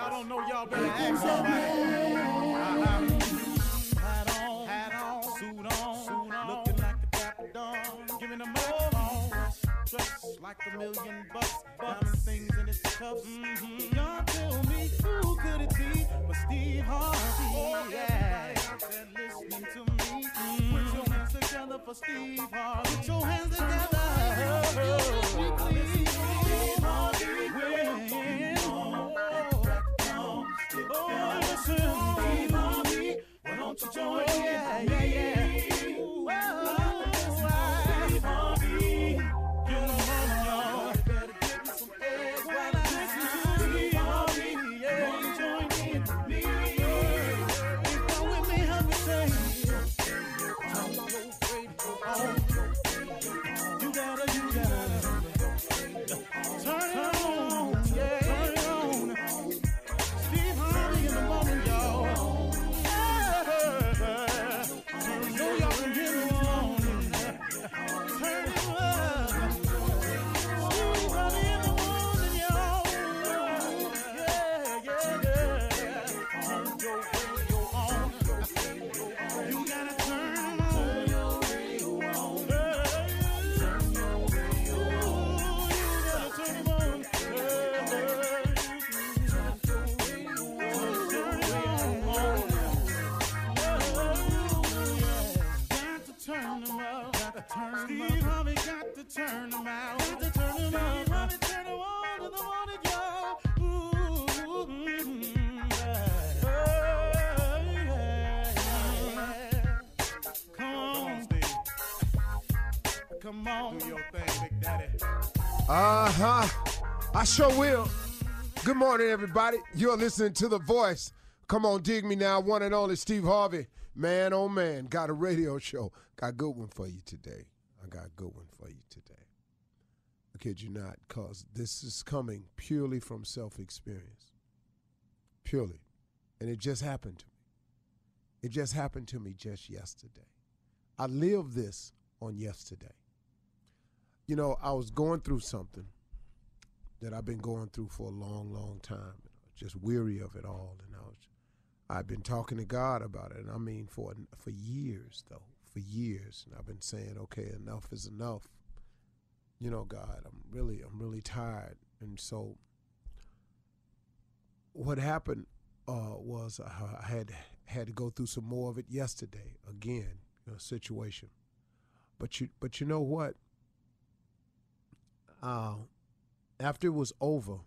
Y'all don't know, y'all better ask somebody. Uh-huh. Hat on, hat on, suit on, suit on, looking like the dapper dawn, giving them all dressed like a million bucks, diamond things in its cuffs. Mm-hmm. Y'all tell me who could it be but Steve Harvey? Oh, yeah. Listening to me. Mm-hmm. Put your hands together for Steve Harvey. Put your hands together. You join in? Yeah, yeah, yeah. Uh huh. I sure will. Good morning, everybody. You're listening to The Voice. Come on, dig me now. One and only Steve Harvey. Man, oh man, got a radio show. Got a good one for you today. I got a good one for you today. I kid you not, because this is coming purely from self experience. Purely. And it just happened to me. It just happened to me just yesterday. I lived this on yesterday. You know, I was going through something that I've been going through for a long, long time. Just weary of it all, and I was, I've been talking to God about it, and I mean for for years though, for years, and I've been saying, okay, enough is enough. You know, God, I'm really, I'm really tired, and so what happened uh, was I had had to go through some more of it yesterday again, know, situation. But you, but you know what? Uh, after it was over,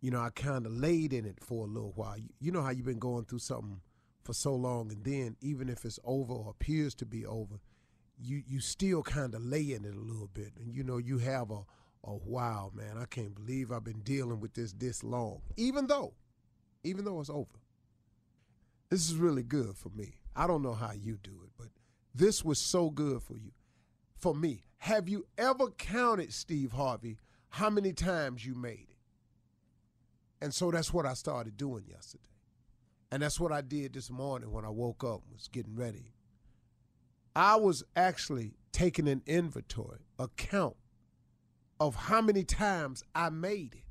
you know, I kind of laid in it for a little while. You, you, know how you've been going through something for so long, and then even if it's over or appears to be over, you you still kind of lay in it a little bit, and you know you have a a wow, man, I can't believe I've been dealing with this this long, even though, even though it's over. This is really good for me. I don't know how you do it, but this was so good for you, for me. Have you ever counted, Steve Harvey? how many times you made it. And so that's what I started doing yesterday. And that's what I did this morning when I woke up was getting ready. I was actually taking an inventory, a count of how many times I made it.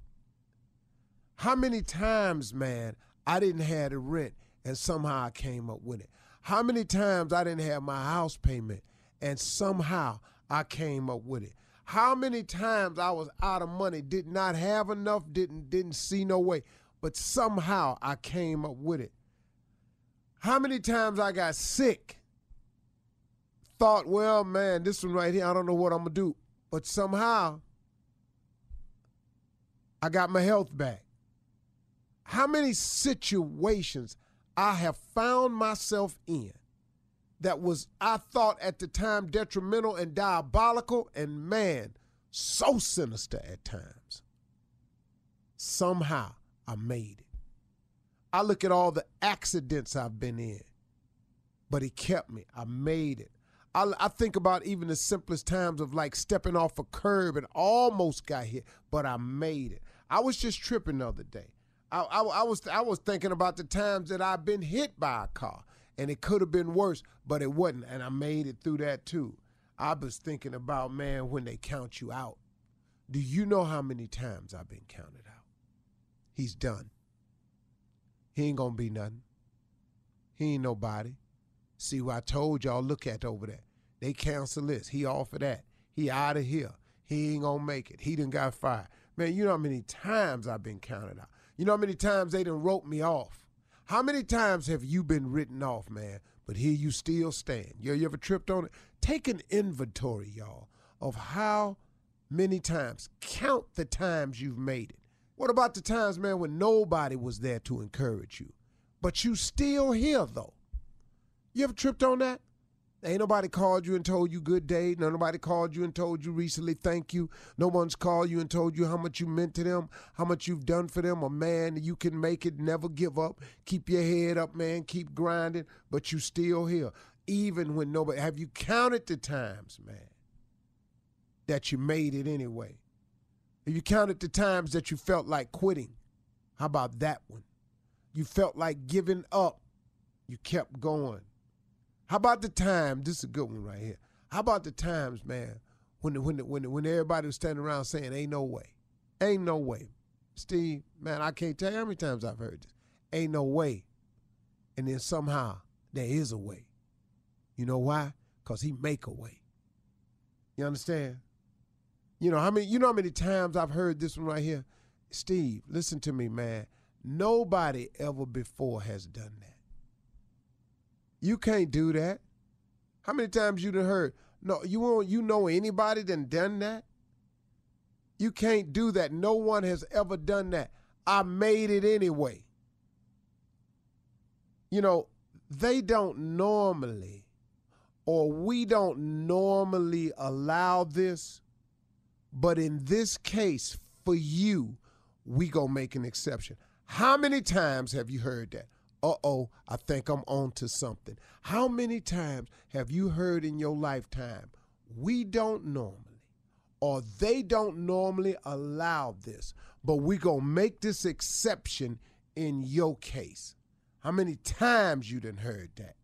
How many times, man, I didn't have the rent and somehow I came up with it. How many times I didn't have my house payment and somehow I came up with it how many times I was out of money, did not have enough, didn't didn't see no way, but somehow I came up with it. How many times I got sick, thought, well, man, this one right here, I don't know what I'm gonna do, but somehow I got my health back. How many situations I have found myself in that was, I thought at the time, detrimental and diabolical, and man, so sinister at times. Somehow I made it. I look at all the accidents I've been in, but he kept me. I made it. I, I, think about even the simplest times of like stepping off a curb and almost got hit, but I made it. I was just tripping the other day. I, I, I was I was thinking about the times that I've been hit by a car and it could have been worse, but it wasn't. And I made it through that too. I was thinking about, man, when they count you out. Do you know how many times I've been counted out? He's done. He ain't gonna be nothing. He ain't nobody. See what I told y'all, look at over there. They cancel this. He off of that. He out of here. He ain't gonna make it. He done got fired. Man, you know how many times I've been counted out. You know how many times they done wrote me off. How many times have you been written off, man? But here you still stand. You, you ever tripped on it? Take an inventory, y'all, of how many times. Count the times you've made it. What about the times, man, when nobody was there to encourage you? But you still here, though. You ever tripped on that? Ain't nobody called you and told you good day. No, nobody called you and told you recently thank you. No one's called you and told you how much you meant to them, how much you've done for them. A man, you can make it, never give up. Keep your head up, man. Keep grinding, but you still here. Even when nobody have you counted the times, man, that you made it anyway? Have you counted the times that you felt like quitting? How about that one? You felt like giving up. You kept going how about the time? This is a good one right here. How about the times, man, when when when when everybody was standing around saying, "Ain't no way, ain't no way." Steve, man, I can't tell you how many times I've heard this. Ain't no way, and then somehow there is a way. You know why? Cause he make a way. You understand? You know how many? You know how many times I've heard this one right here. Steve, listen to me, man. Nobody ever before has done that. You can't do that. How many times you done heard? No, you won't. You know anybody done done that? You can't do that. No one has ever done that. I made it anyway. You know, they don't normally, or we don't normally allow this, but in this case, for you, we gonna make an exception. How many times have you heard that? Uh oh, I think I'm on to something. How many times have you heard in your lifetime, we don't normally, or they don't normally allow this, but we gonna make this exception in your case? How many times you done heard that?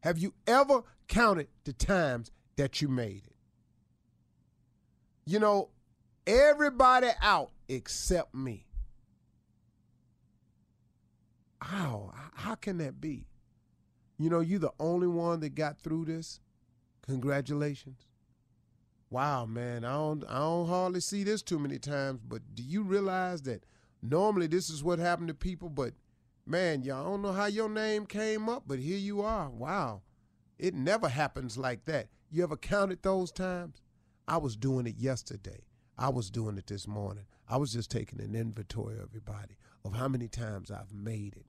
Have you ever counted the times that you made it? You know, everybody out except me. How? How can that be? You know, you're the only one that got through this. Congratulations. Wow, man. I don't I don't hardly see this too many times, but do you realize that normally this is what happened to people, but man, y'all don't know how your name came up, but here you are. Wow. It never happens like that. You ever counted those times? I was doing it yesterday. I was doing it this morning. I was just taking an inventory, of everybody, of how many times I've made it.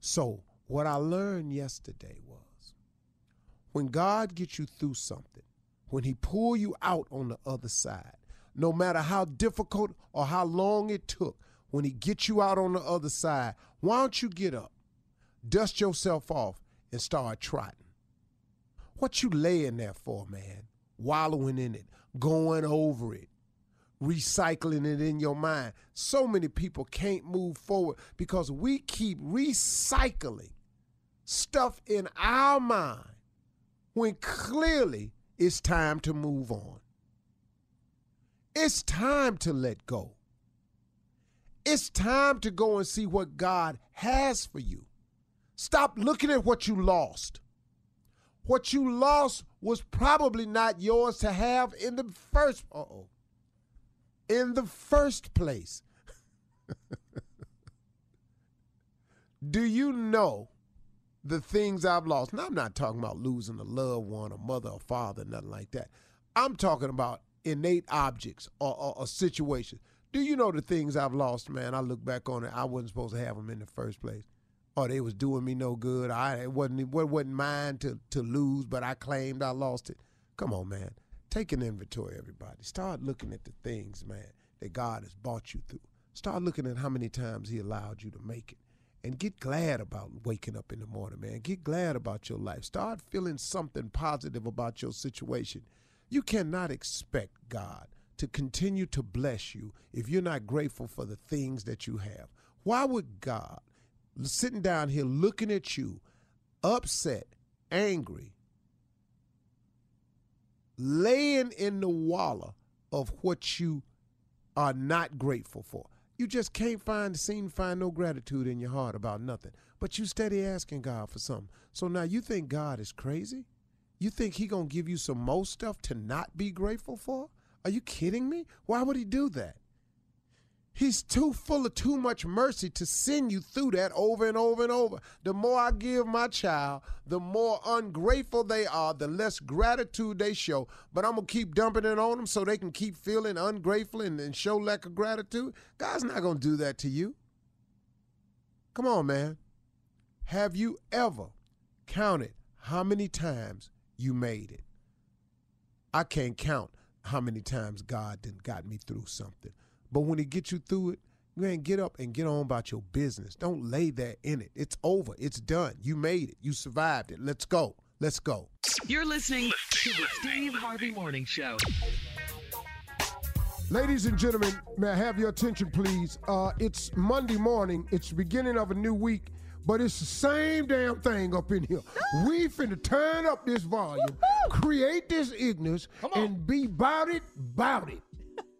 So, what I learned yesterday was when God gets you through something, when He pull you out on the other side, no matter how difficult or how long it took, when He gets you out on the other side, why don't you get up, dust yourself off, and start trotting? What you laying there for, man? Wallowing in it, going over it, recycling it in your mind. So many people can't move forward because we keep recycling stuff in our mind when clearly it's time to move on. It's time to let go. It's time to go and see what God has for you. Stop looking at what you lost. What you lost was probably not yours to have in the first uh-oh. In the first place. Do you know the things I've lost? Now I'm not talking about losing a loved one, a mother, a father, nothing like that. I'm talking about innate objects or, or, or situations. Do you know the things I've lost, man? I look back on it, I wasn't supposed to have them in the first place. Or they was doing me no good. I it wasn't it wasn't mine to to lose, but I claimed I lost it. Come on, man. Take an inventory, everybody. Start looking at the things, man, that God has brought you through. Start looking at how many times He allowed you to make it. And get glad about waking up in the morning, man. Get glad about your life. Start feeling something positive about your situation. You cannot expect God to continue to bless you if you're not grateful for the things that you have. Why would God, sitting down here looking at you, upset, angry, laying in the walla of what you are not grateful for? You just can't find, seem find no gratitude in your heart about nothing. But you steady asking God for something. So now you think God is crazy? You think he gonna give you some more stuff to not be grateful for? Are you kidding me? Why would he do that? He's too full of too much mercy to send you through that over and over and over. The more I give my child, the more ungrateful they are, the less gratitude they show. But I'm going to keep dumping it on them so they can keep feeling ungrateful and, and show lack of gratitude. God's not going to do that to you. Come on, man. Have you ever counted how many times you made it? I can't count how many times God done got me through something. But when it gets you through it, man, get up and get on about your business. Don't lay that in it. It's over. It's done. You made it. You survived it. Let's go. Let's go. You're listening to the Steve Harvey Morning Show. Ladies and gentlemen, may I have your attention, please? Uh, it's Monday morning. It's the beginning of a new week, but it's the same damn thing up in here. we finna turn up this volume, create this ignorance, and be bout it, bout it.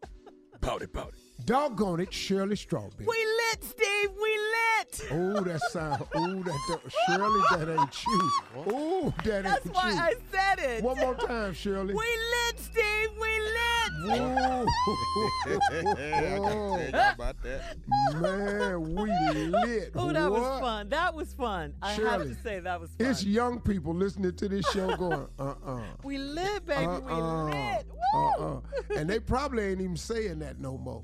Bout it, bout it. Doggone it, Shirley Strawberry. We lit, Steve. We lit. Oh, that sound. Oh, that, that Shirley, that ain't you. Oh, that That's ain't you. That's why. I said it. One more time, Shirley. We lit, Steve. We lit. Whoa. How about that? Man, we lit. Oh, that was fun. That was fun. I have Shirley, to say that was fun. It's young people listening to this show going, uh-uh. we lit, baby. we Uh-uh. lit. Woo. Uh-uh. And they probably ain't even saying that no more.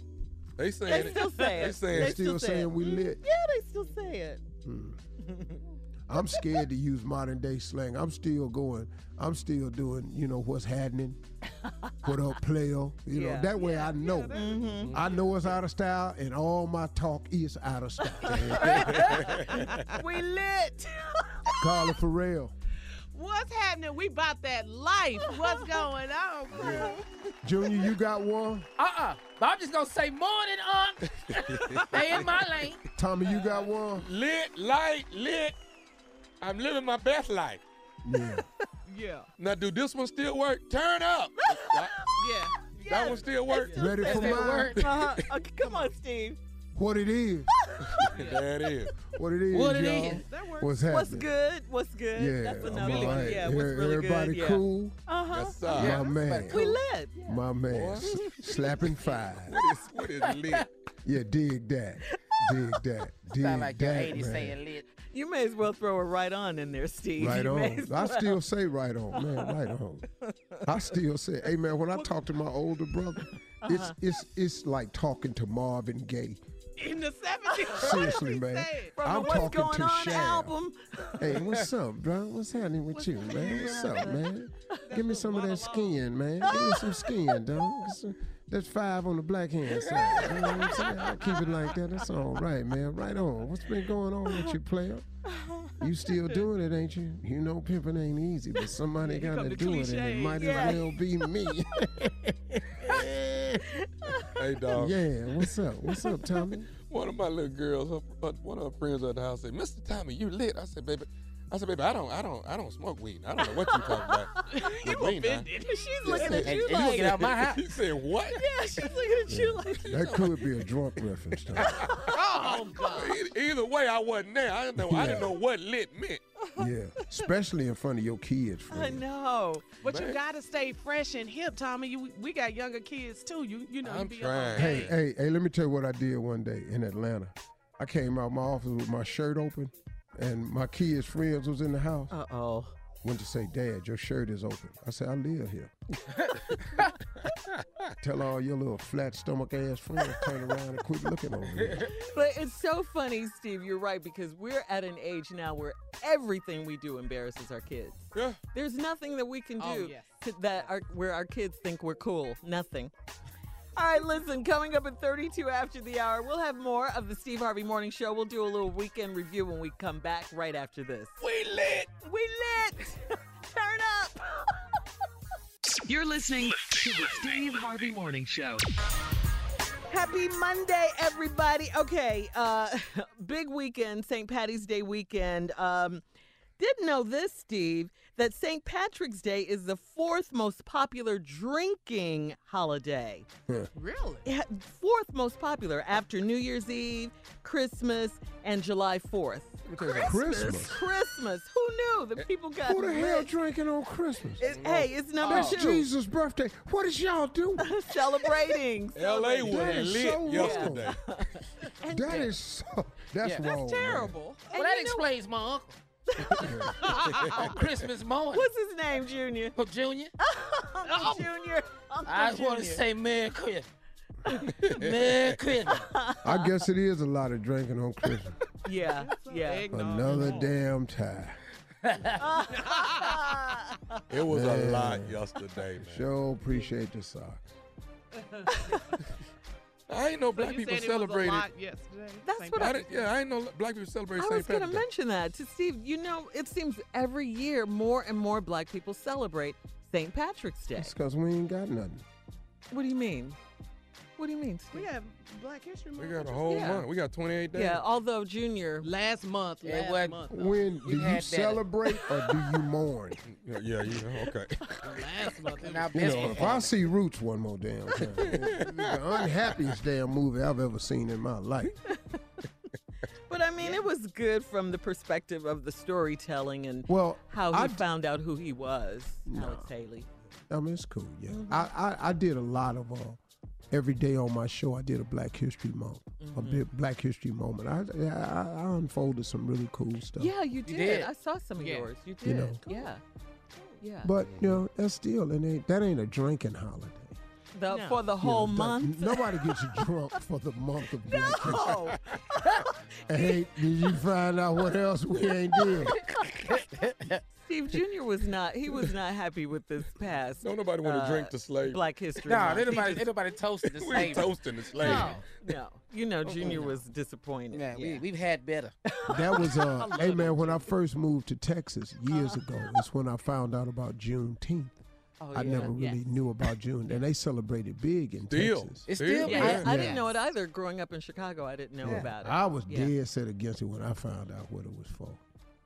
They saying They it. still say They it. saying They it. still saying we lit. Yeah, they still say it. I'm scared to use modern day slang. I'm still going. I'm still doing. You know what's happening. What up, player? You know Yeah. that way I know. Mm-hmm. I know it's out of style, and all my talk is out of style. we lit. Carla Ferrell, What's happening? We about that life. What's going on? bro? Junior, you got one. Uh-uh. But I'm just gonna say morning, Unc. Stay in my lane. Tommy, you got one. Lit, light, lit. I'm living my best life. Yeah. Yeah. Now, do this one still work? Turn up. that, Yeah. that one still work? Ready for Still mine? work. Uh-huh. Okay, come on, Steve. What it is? There it is. What it is? What it y'all? is. That works. What's happening? What's good? What's good? Yeah, That's I'm another all one. right. Yeah, what's really Everybody good? Yeah. cool? Uh-huh. Yes, sir. My Yeah, man. We lit. My man. Slapping five. What is, what is lit? Yeah, dig that. Dig that. Dig Sound like your that, 80s man. saying lit. You may as well throw a right on in there, Steve. Right You on. as I still say right on, man. Right on. I still say, hey man, when I talk to my older brother, Uh-huh. it's it's it's like talking to Marvin Gaye. In the 70s. Seriously, What man. he? From I'm the What's talking Going to On Shab. album. Hey, what's up, bro? What's happening with you, man? What's up, man? Give me some of that skin, man. Give me some skin, dog. That's five on the black hand side. You know what I'm saying? I keep it like that. That's all right, man. Right on. What's been going on with you, player? You still doing it, ain't you? You know pimping ain't easy, but somebody Here got to the do it, and it might Yeah. as well be me. Hey, dog. yeah, what's up? What's up, Tommy? One of my little girls, her, one of her friends at the house said, "Mr. Tommy, you lit." I said, "Baby." I said, baby, I don't, I don't, I don't smoke weed. I don't know what you're talking about. You with weed now." offended. She's looking at you and like, get out my house. He said, "What?" yeah, she's looking at you like, That could be a drunk reference, Tommy. Oh, God. Either, either way, I wasn't there. I didn't know. I didn't know what lit meant. Yeah, especially in front of your kids, I know. But you gotta stay fresh and hip, Tommy. You, we got younger kids too. You, you know, you I'm be trying. Up Hey, hey, hey, let me tell you what I did one day in Atlanta. I came out my office with my shirt open, and my kids' friends was in the house. Uh oh. Went to say, Dad, your shirt is open. I said, I live here. Tell all your little flat stomach ass friends turn around and quit looking over here. But it's so funny, Steve. You're right because we're at an age now where everything we do embarrasses our kids. Yeah. There's nothing that we can Oh, do yes. to, that our, where our kids think we're cool. Nothing. All right, listen, coming up at 32 after the hour, we'll have more of the Steve Harvey Morning Show. We'll do a little weekend review when we come back right after this. We lit. We lit! Turn up! You're listening to the Steve Harvey Morning Show. Happy Monday, everybody. Okay, uh, big weekend, St. Patty's Day weekend. Um, didn't know this, Steve, that St. Patrick's Day is the fourth most popular drinking holiday. Really? Yeah, Fourth most popular after New Year's Eve, Christmas, and July 4th. Christmas? Christmas. Who knew that eh, people got Who the hell drinking on Christmas? It- hey, it's number That's two. Jesus' birthday. What did y'all do? Celebrating. L.A. was lit so yesterday. And That is so. That's Yeah. wrong. that's man. terrible. Well, And that you know- explains my uncle. On Christmas morning. What's his name, Junior? Oh, Junior, Uncle oh. Junior. Uncle I just want to say Merry Christmas. Merry Christmas. I guess it is a lot of drinking on Christmas. Yeah, yeah. Eggnog. Another damn time. It was a lot yesterday, man. Sure appreciate the socks. I ain't know So black you people said it was a celebrated. lot yesterday. That's St. what I I- didn't, yeah, I ain't know black people celebrate I St. was going to mention that to Steve. You know, it seems every year more and more black people celebrate St. Patrick's Day. It's because we ain't got nothing. What do you mean? What do you mean, Steve? We have Black History Month. We got a whole Yeah. month. We got 28 days. Yeah, although Junior, last month. Yeah, last what- month. When do you had that. celebrate or do you mourn? Yeah, yeah, you know, okay. Last month. And our You best know, if I see Roots one more damn time, it's the unhappiest damn movie I've ever seen in my life. but I mean, it was good from the perspective of the storytelling and Well, how he I- found out who he was, No. Alex Haley. I mean, it's cool. Yeah, I, I I did a lot of uh, every day on my show. I did a Black History Month, a mm-hmm. big Black History moment. I, I I unfolded some really cool stuff. Yeah, you did. did. I saw some of Yeah. yours. You did. You know. Yeah. Yeah. But you know, that's still and ain't that ain't a drinking holiday. The, No. For the whole Yeah, that- month? Nobody gets you drunk for the month of Black History. No. Hey, did you find out what else we ain't did? Steve Jr. was not. He was not happy with this past. Don't nobody want to uh, drink the slave. Black History. No, Month. ain't He nobody, just- ain't nobody toasted the we toasting the slave. No. No, you know, Junior was disappointed. Yeah, Yeah. We, we've had better. That was uh hey man, when I first moved to Texas years ago, it's when I found out about Juneteenth. Oh, I yeah. never really Yes. knew about June, and they celebrated big in Still. Texas. It's Still. still Yeah, big. I, I didn't know it either. Growing up in Chicago, I didn't know Yeah. about it. I was Yeah. dead set against it when I found out what it was for.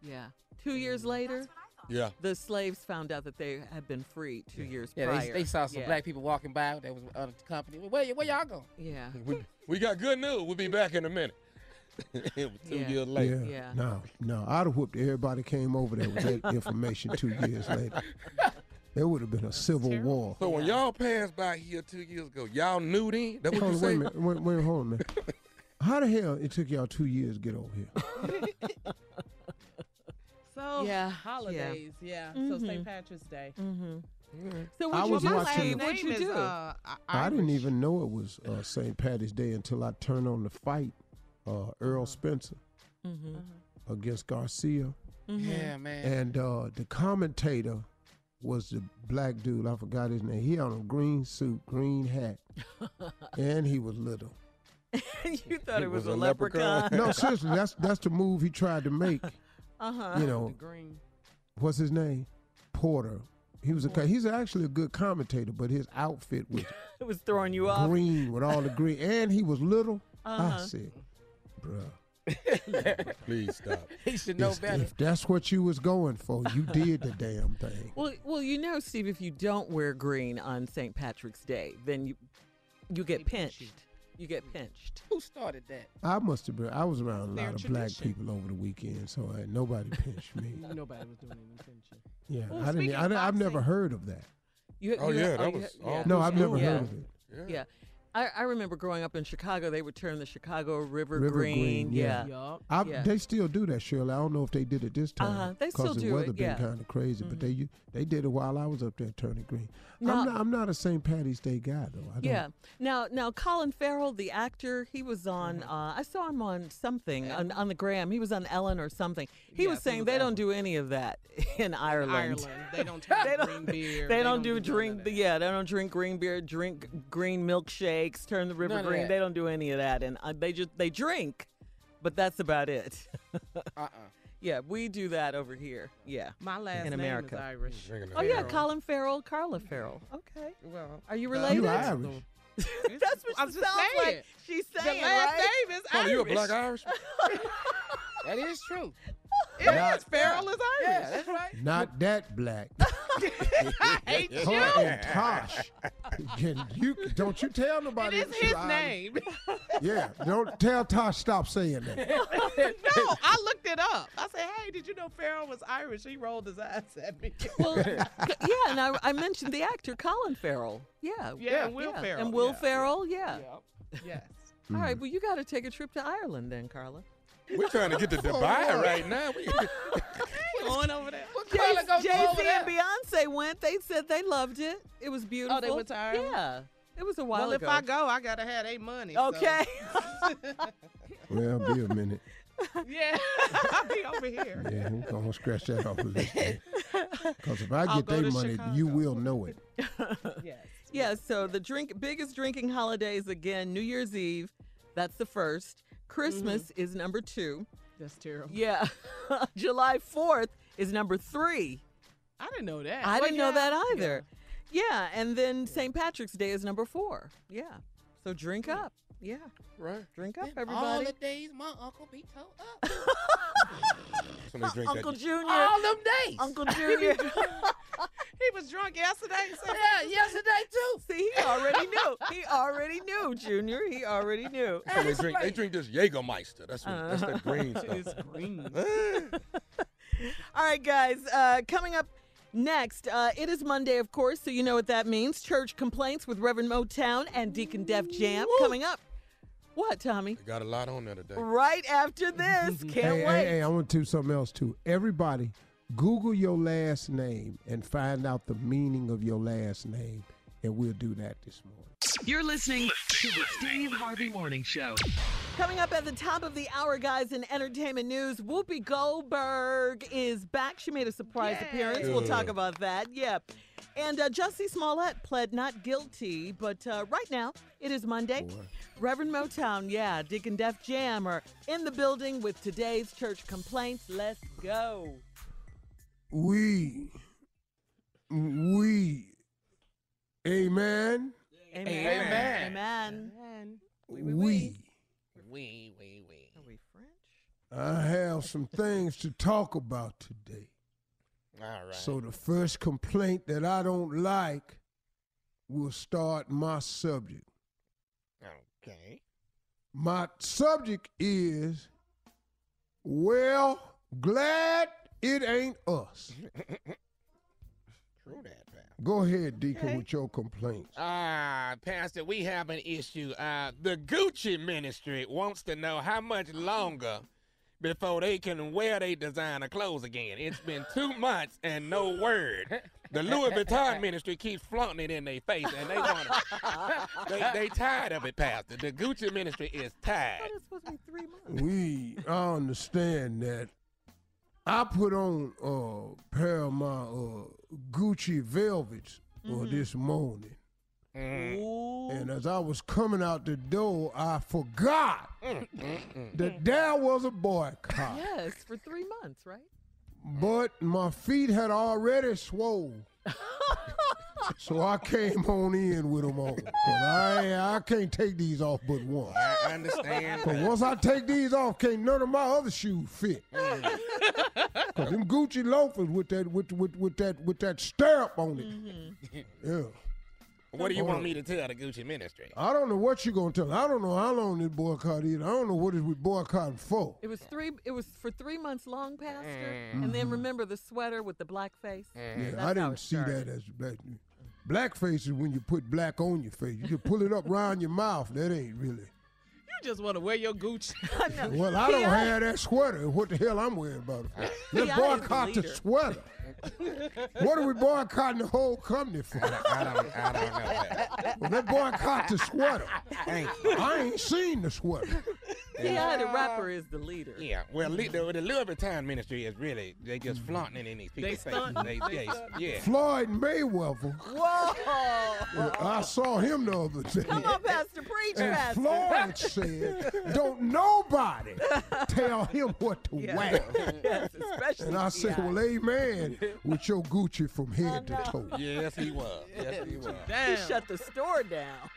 Yeah. Two years later, Yeah. the slaves found out that they had been freed two years Yeah, prior. they, they saw some Yeah. black people walking by that was on the company. Where, y- where y'all going? Yeah. We, we got good news. We'll be back in a minute. it was two Yeah. years later. Yeah. Yeah. No, no. I'd have whooped everybody came over there with that information two years later. There would have been a civil war. So when y'all passed by here two years ago, y'all knew then? That what Hold you on, wait a say? minute. Wait, wait, hold on a minute. How the hell it took y'all two years to get over here? So Yeah, holidays, yeah. So Mhm. St. Patrick's Day. Mm-hmm. Mm. So I what was you do? watching Steve? the- What'd you Name do? uh, I- I didn't even know it was uh, St. Patty's Day until I turned on the fight, uh, Errol Spence mm-hmm. against Garcia, Yeah, man. and uh, the commentator was the black dude. I forgot his name. He had on a green suit, green hat, and he was little. you thought He it was, was a a leprechaun. leprechaun. No, seriously, that's that's the move he tried to make. Uh huh. You know, green. what's his name? Porter. He was a he's actually a good commentator, but his outfit was It was throwing you off. green with all the green, and he was little. I Uh-huh. said, bruh. Please stop. he should know If, better. if that's what you was going for, you did the damn thing. Well, well, you know, Steve, if you don't wear green on St. Patrick's Day, then you you get They pinched. You get pinched. Who started that? I must have been. I was around a Their lot of black people over the weekend, so uh, nobody pinched me. Nobody was doing any pinching. Yeah, Well, I didn't. speaking I, of I've never boxing- heard of that. You, Oh, you- yeah, that you- was yeah. all No, I've never Yeah. heard of it. Yeah. Yeah. I, I remember growing up in Chicago, they would turn the Chicago River, River green. green, yeah. Yup. I, Yeah. They still do that, Shirley. I don't know if they did it this time Uh-huh, they still the do weather it, been yeah. kind of crazy, but they they did it while I was up there turning green. No. I'm not. I'm not a St. Patty's Day guy though. I don't, Yeah. Now, now, Colin Farrell, the actor, he was on. Uh, I saw him on something on, on the gram. He was on Ellen or something. He was Yes, he saying was they don't do any of that in Ireland. Ireland. They don't drink They don't- green beer. They, don't, do none of drink. that. Yeah, they don't drink green beer. Drink green milkshakes. Turn the river None green. They don't do any of that, and uh, they just they drink, but that's about it. Uh-uh. Yeah, we do that over here. Yeah. My last In name America. is Irish. Oh yeah, Farrell. Colin Farrell, Carla Ferrell. Okay. Well, Are you uh, related? You Irish. That's what I'm she just sounds like. saying. She's The last right? name is Carla, Irish. you a black Irish? That is true. It is. Farrell is Irish. Yeah, that's right. Not that black. I hate you. Her and Tosh. Can you don't you tell nobody? is that his you Irish. name. Yeah, don't tell Tosh stop saying that. no, I looked it up. I said, "Hey, did you know Farrell was Irish?" He rolled his eyes at me. Well, yeah, and I, I mentioned the actor Colin Farrell. Yeah, Yeah, and Will Ferrell. and Will yeah. Ferrell. Yeah. yes. All right, well, you got to take a trip to Ireland then, Carla. We're trying to get to Dubai right now. We, Going over there. What Jay Z and Beyonce went. They said they loved it. It was oh, beautiful. Oh, went to Ireland? Yeah, it was a while Well, if. I go, I gotta have their money. so- okay. Well, be a minute. yeah, I'll be over here. Yeah, I'm gonna scratch that off of this. Because if I I'll get go their money, Chicago. you will know it. Yes. yeah. So the drink biggest drinking holidays again. New Year's Eve, that's the first. Christmas Mm-hmm. is number two. That's terrible. Yeah. July 4th is number three. I didn't know that. I Well, didn't know that either. Yeah. And then St. Patrick's Day is number four. Yeah. So drink up. Yeah. right. Drink up, everybody. All everybody. the days my uncle be told up. Somebody drink Uncle that. Junior. All them days. Uncle Junior. He was drunk yesterday. So Yeah, yesterday too. See, he already knew. He already knew, Junior. He already knew. So they drink. They drink this Jägermeister. That's what. That's that green it's stuff. green. All right, guys. Uh, coming up next, uh, it is Monday, of course, so you know what that means. Church complaints with Reverend Motown and Deacon Def Jam coming up. What, Tommy? They got a lot on there today. Right after this. Can't hey, wait. hey, hey, I want to do something else too. Everybody, Google your last name and find out the meaning of your last name. and we'll do that this morning. You're listening to the Steve Harvey Morning Show. Coming up at the top of the hour, guys, in entertainment news, Whoopi Goldberg is back. She made a surprise appearance. We'll talk about that. Yeah. And uh, Jussie Smollett pled not guilty, but uh, right now it is Monday. Reverend Motown, yeah, Deacon Def Jam are in the building with today's church complaints. Let's go. We, we, amen. Amen. Amen. Amen. We, We, we, we. Are we French? I have some things to talk about today. All right. So the first complaint that I don't like will start my subject. Okay. My subject is, well, glad it ain't us. True that, pal. Go ahead, Deacon, with your complaints. Ah, Pastor, we have an issue. Uh, the Gucci ministry wants to know how much longer before they can wear their designer clothes again. It's been two months and no word. The Louis Vuitton ministry keeps flaunting it in their face, and they want to. They, they tired of it, Pastor. The Gucci ministry is tired. It's supposed to be three months. We, I understand that. I put on a pair of my uh, Gucci velvets uh, this morning. Ooh. And as I was coming out the door, I forgot mm-hmm. that there was a boycott. Yes, for three months, right? But my feet had already swollen. so I came on in with them on. I, I can't take these off but once. I understand. Cause once I take these off, can't none of my other shoes fit. Mm. Cause them Gucci loafers with that with with with that with that stirrup on it. Mm-hmm. Yeah. What do you want me to tell the Gucci ministry? I don't know what you're gonna tell. I don't know how long this boycott is. I don't know what is we boycotting for. It was three. It was for three months long, Pastor. And then remember the sweater with the black face. Mm-hmm. Yeah, That's I didn't see started. that as black. Blackface is when you put black on your face. You can pull it up around your mouth. That ain't really. You just want to wear your Gucci. Well, I don't have that sweater. What the hell I'm wearing about it for? Let's P.I. the boycott the sweater. What are we boycotting the whole company for? I don't, I don't know that. Well, let's boycott the sweater. Thank you. I ain't seen the sweater. T.I. the rapper is the leader. Yeah, well, le- mm-hmm. the, the Louis Vuitton ministry is really, they just mm-hmm. flaunting it in these people's faces. They, they, yeah. Floyd Mayweather. Whoa! I saw him the other day. Come on, Pastor, preach, And Pastor. Floyd said, "Don't nobody tell him what to wear." yes, especially And I said, P.I. "Well, amen with your Gucci from head to toe." Yes, he was. Yes, he was. he shut the store down.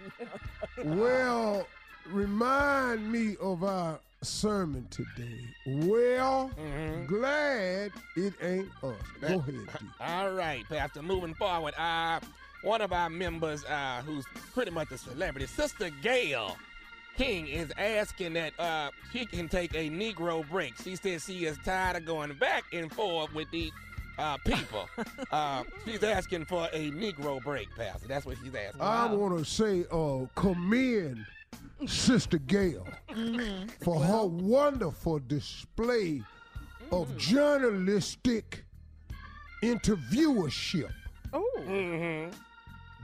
Well, remind me of our sermon today. Well, Mm-hmm. glad it ain't us. Go ahead, D. All right, Pastor. Moving forward, uh, one of our members, uh, who's pretty much a celebrity, Sister Gayle King, is asking that uh, she can take a Negro break. She says she is tired of going back and forth with these uh, people. uh, she's asking for a Negro break, Pastor. That's what she's asking. I want to say, uh, commend Sister Gayle for her wonderful display of mm. journalistic interviewership. Oh. Mm-hmm.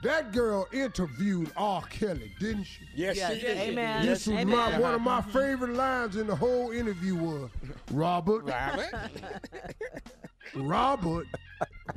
That girl interviewed R. Kelly, didn't she? Yes, Yes, she did. amen. This was Amen. my, one of my mm-hmm. favorite lines in the whole interview was, Robert, Robert? Robert,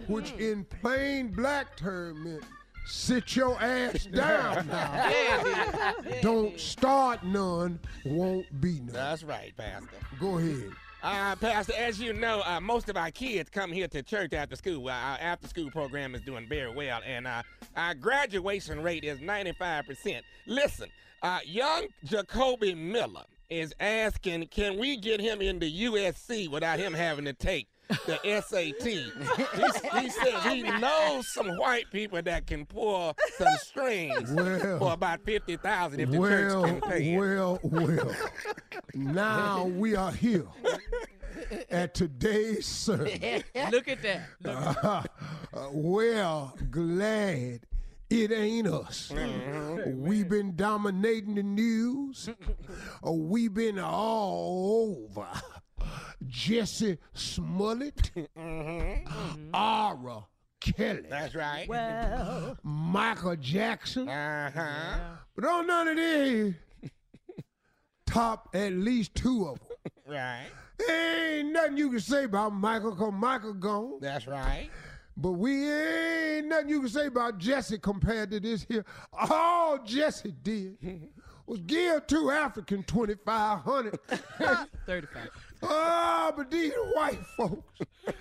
which mm. in plain black term meant sit your ass down now. Don't start none, won't be none. That's right, Pastor. Go ahead. Uh, Pastor, as you know, uh, most of our kids come here to church after school. Uh, our after school program is doing very well, and uh, our graduation rate is 95%. Listen, uh, young Jacoby Miller is asking, can we get him into USC without him having to take the SAT? he, he says he knows some white people that can pull some strings Well. for about 50000 if the well, church can pay it. well, well. now we are here at today's service. Look at that. Uh, well, glad it ain't us. We've been dominating the news. Uh, We've been all over. Jussie Smollett, R. Kelly, That's right. Well, Michael Jackson. Uh huh. But on none of these, top at least two of them. Right. Ain't nothing you can say about Michael, cause Michael gone. That's right. But we ain't nothing you can say about Jussie compared to this here. All Jussie did was give two African 2500 35. Oh, but these white folks,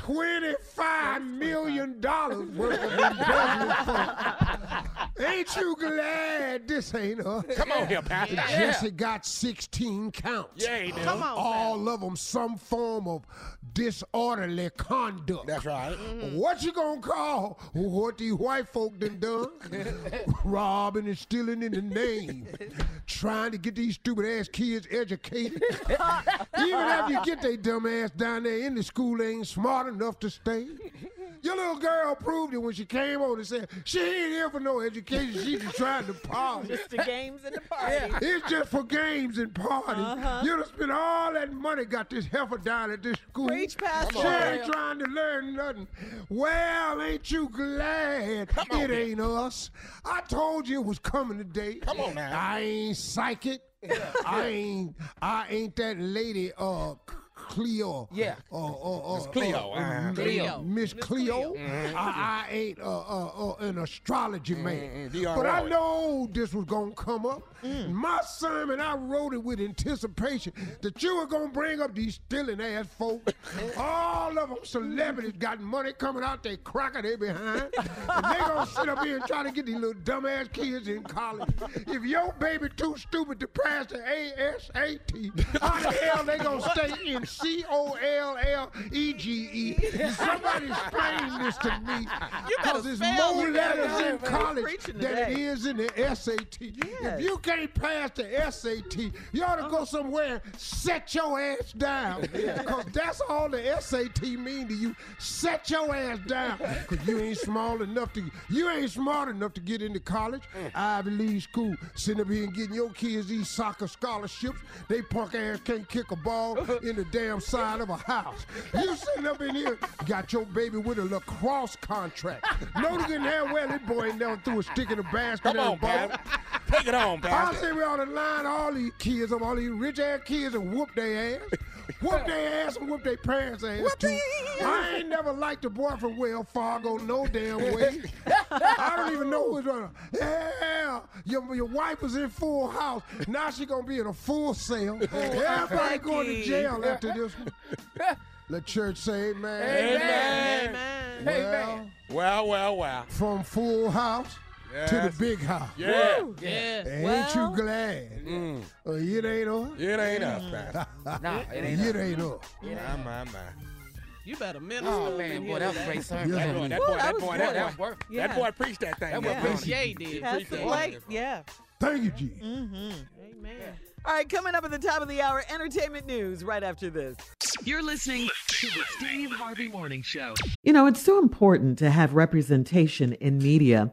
$25 million worth of investment. Ain't you glad this ain't us? Come on here, Pastor. Jussie got 16 counts. Yeah, he do. Come on. All of them some form of disorderly conduct. That's right. Mm-hmm. What you gonna call what these white folk done done? Robbing and stealing in the name. Trying to get these stupid ass kids educated. Even after you get they dumb ass down there in the school, they ain't smart enough to stay. Your little girl proved it when she came over and said she ain't here for no education. She just trying to party. Just the games and the party. It's just for games and parties. Uh-huh. You done spent all that money, got this heifer down at this school. Preach, Pastor. She ain't trying to learn nothing. Well, ain't you glad Come on, it man. ain't us? I told you it was coming today. Come on now. I ain't psychic. I ain't. I ain't that lady. Uh. Cleo. Yeah. Uh, uh, uh, Miss Cleo, uh, uh-huh. Cleo. Miss Cleo. Mm-hmm. I, I ain't uh, uh, uh, an astrology man. Mm, Dionne But I know this was gonna come up. My sermon, I wrote it with anticipation that you were gonna bring up these stealing ass folks. All of them celebrities got money coming out they cracker they behind. and they gonna sit up here and try to get these little dumbass kids in college. If your baby too stupid to pass the ASAT, how the hell they gonna stay in C O L L E G E? Somebody explain this to me. Because there's more letters in college than it is in the SAT. If you can't pass the SAT, you ought to go uh-huh. somewhere set your ass down. Because that's all the SAT mean to you. Set your ass down. Because you ain't small enough to you ain't smart enough to get into college. Mm. Ivy League school. Sitting up here and getting your kids these soccer scholarships. They punk ass can't kick a ball in the damn side of a house. You sitting up in here, got your baby with a lacrosse contract. Notice in there well, this boy ain't never threw a stick in a basket Come on, ball. Pastor. Take it on, I say we ought to line all these kids up, all these rich ass kids, and whoop their ass. whoop their ass and whoop their parents' ass too. I ain't never liked the boy from Wells Fargo no damn way. I don't even know who's running. Yeah, your, your wife was in full house. Now she gonna be in a full sale. Everybody going to jail after this one. Let church say amen. Amen. Amen. Well, Well, well, well. from full house to the big house. Yeah. Yeah. Ain't well, you glad? Uh, it ain't us. It ain't us, Pastor. Nah, it ain't. It ain't us. My, my, my. You better minister. Oh man, boy, that was great sermon. Yeah. That boy, that Ooh, boy, that that boy, that That was boy. Yeah. that boy preached that thing. That boy on preached it. Yeah, he did. Pastor Pastor Blake, Blake. Yeah. Thank you, G. Amen. All right, coming up at the top of the hour, entertainment news right after this. You're listening to the Steve Harvey Morning Show. You know, it's so important to have representation in media.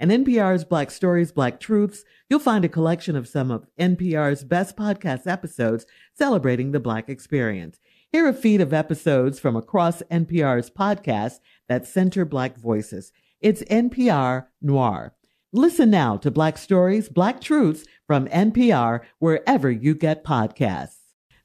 In NPR's Black Stories, Black Truths, you'll find a collection of some of NPR's best podcast episodes celebrating the Black experience. Hear a feed of episodes from across NPR's podcasts that center Black voices. It's NPR Noir. Listen now to Black Stories, Black Truths from NPR wherever you get podcasts.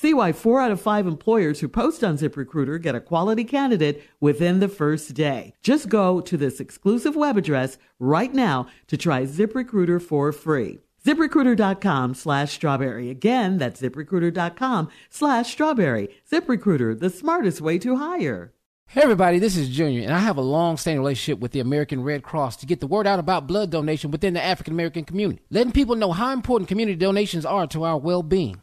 See why four out of five employers who post on ZipRecruiter get a quality candidate within the first day. Just go to this exclusive web address right now to try ZipRecruiter for free. ZipRecruiter.com slash strawberry. Again, that's ZipRecruiter.com slash strawberry. ZipRecruiter, the smartest way to hire. Hey everybody, this is Junior, and I have a long-standing relationship with the American Red Cross to get the word out about blood donation within the African American community, letting people know how important community donations are to our well-being.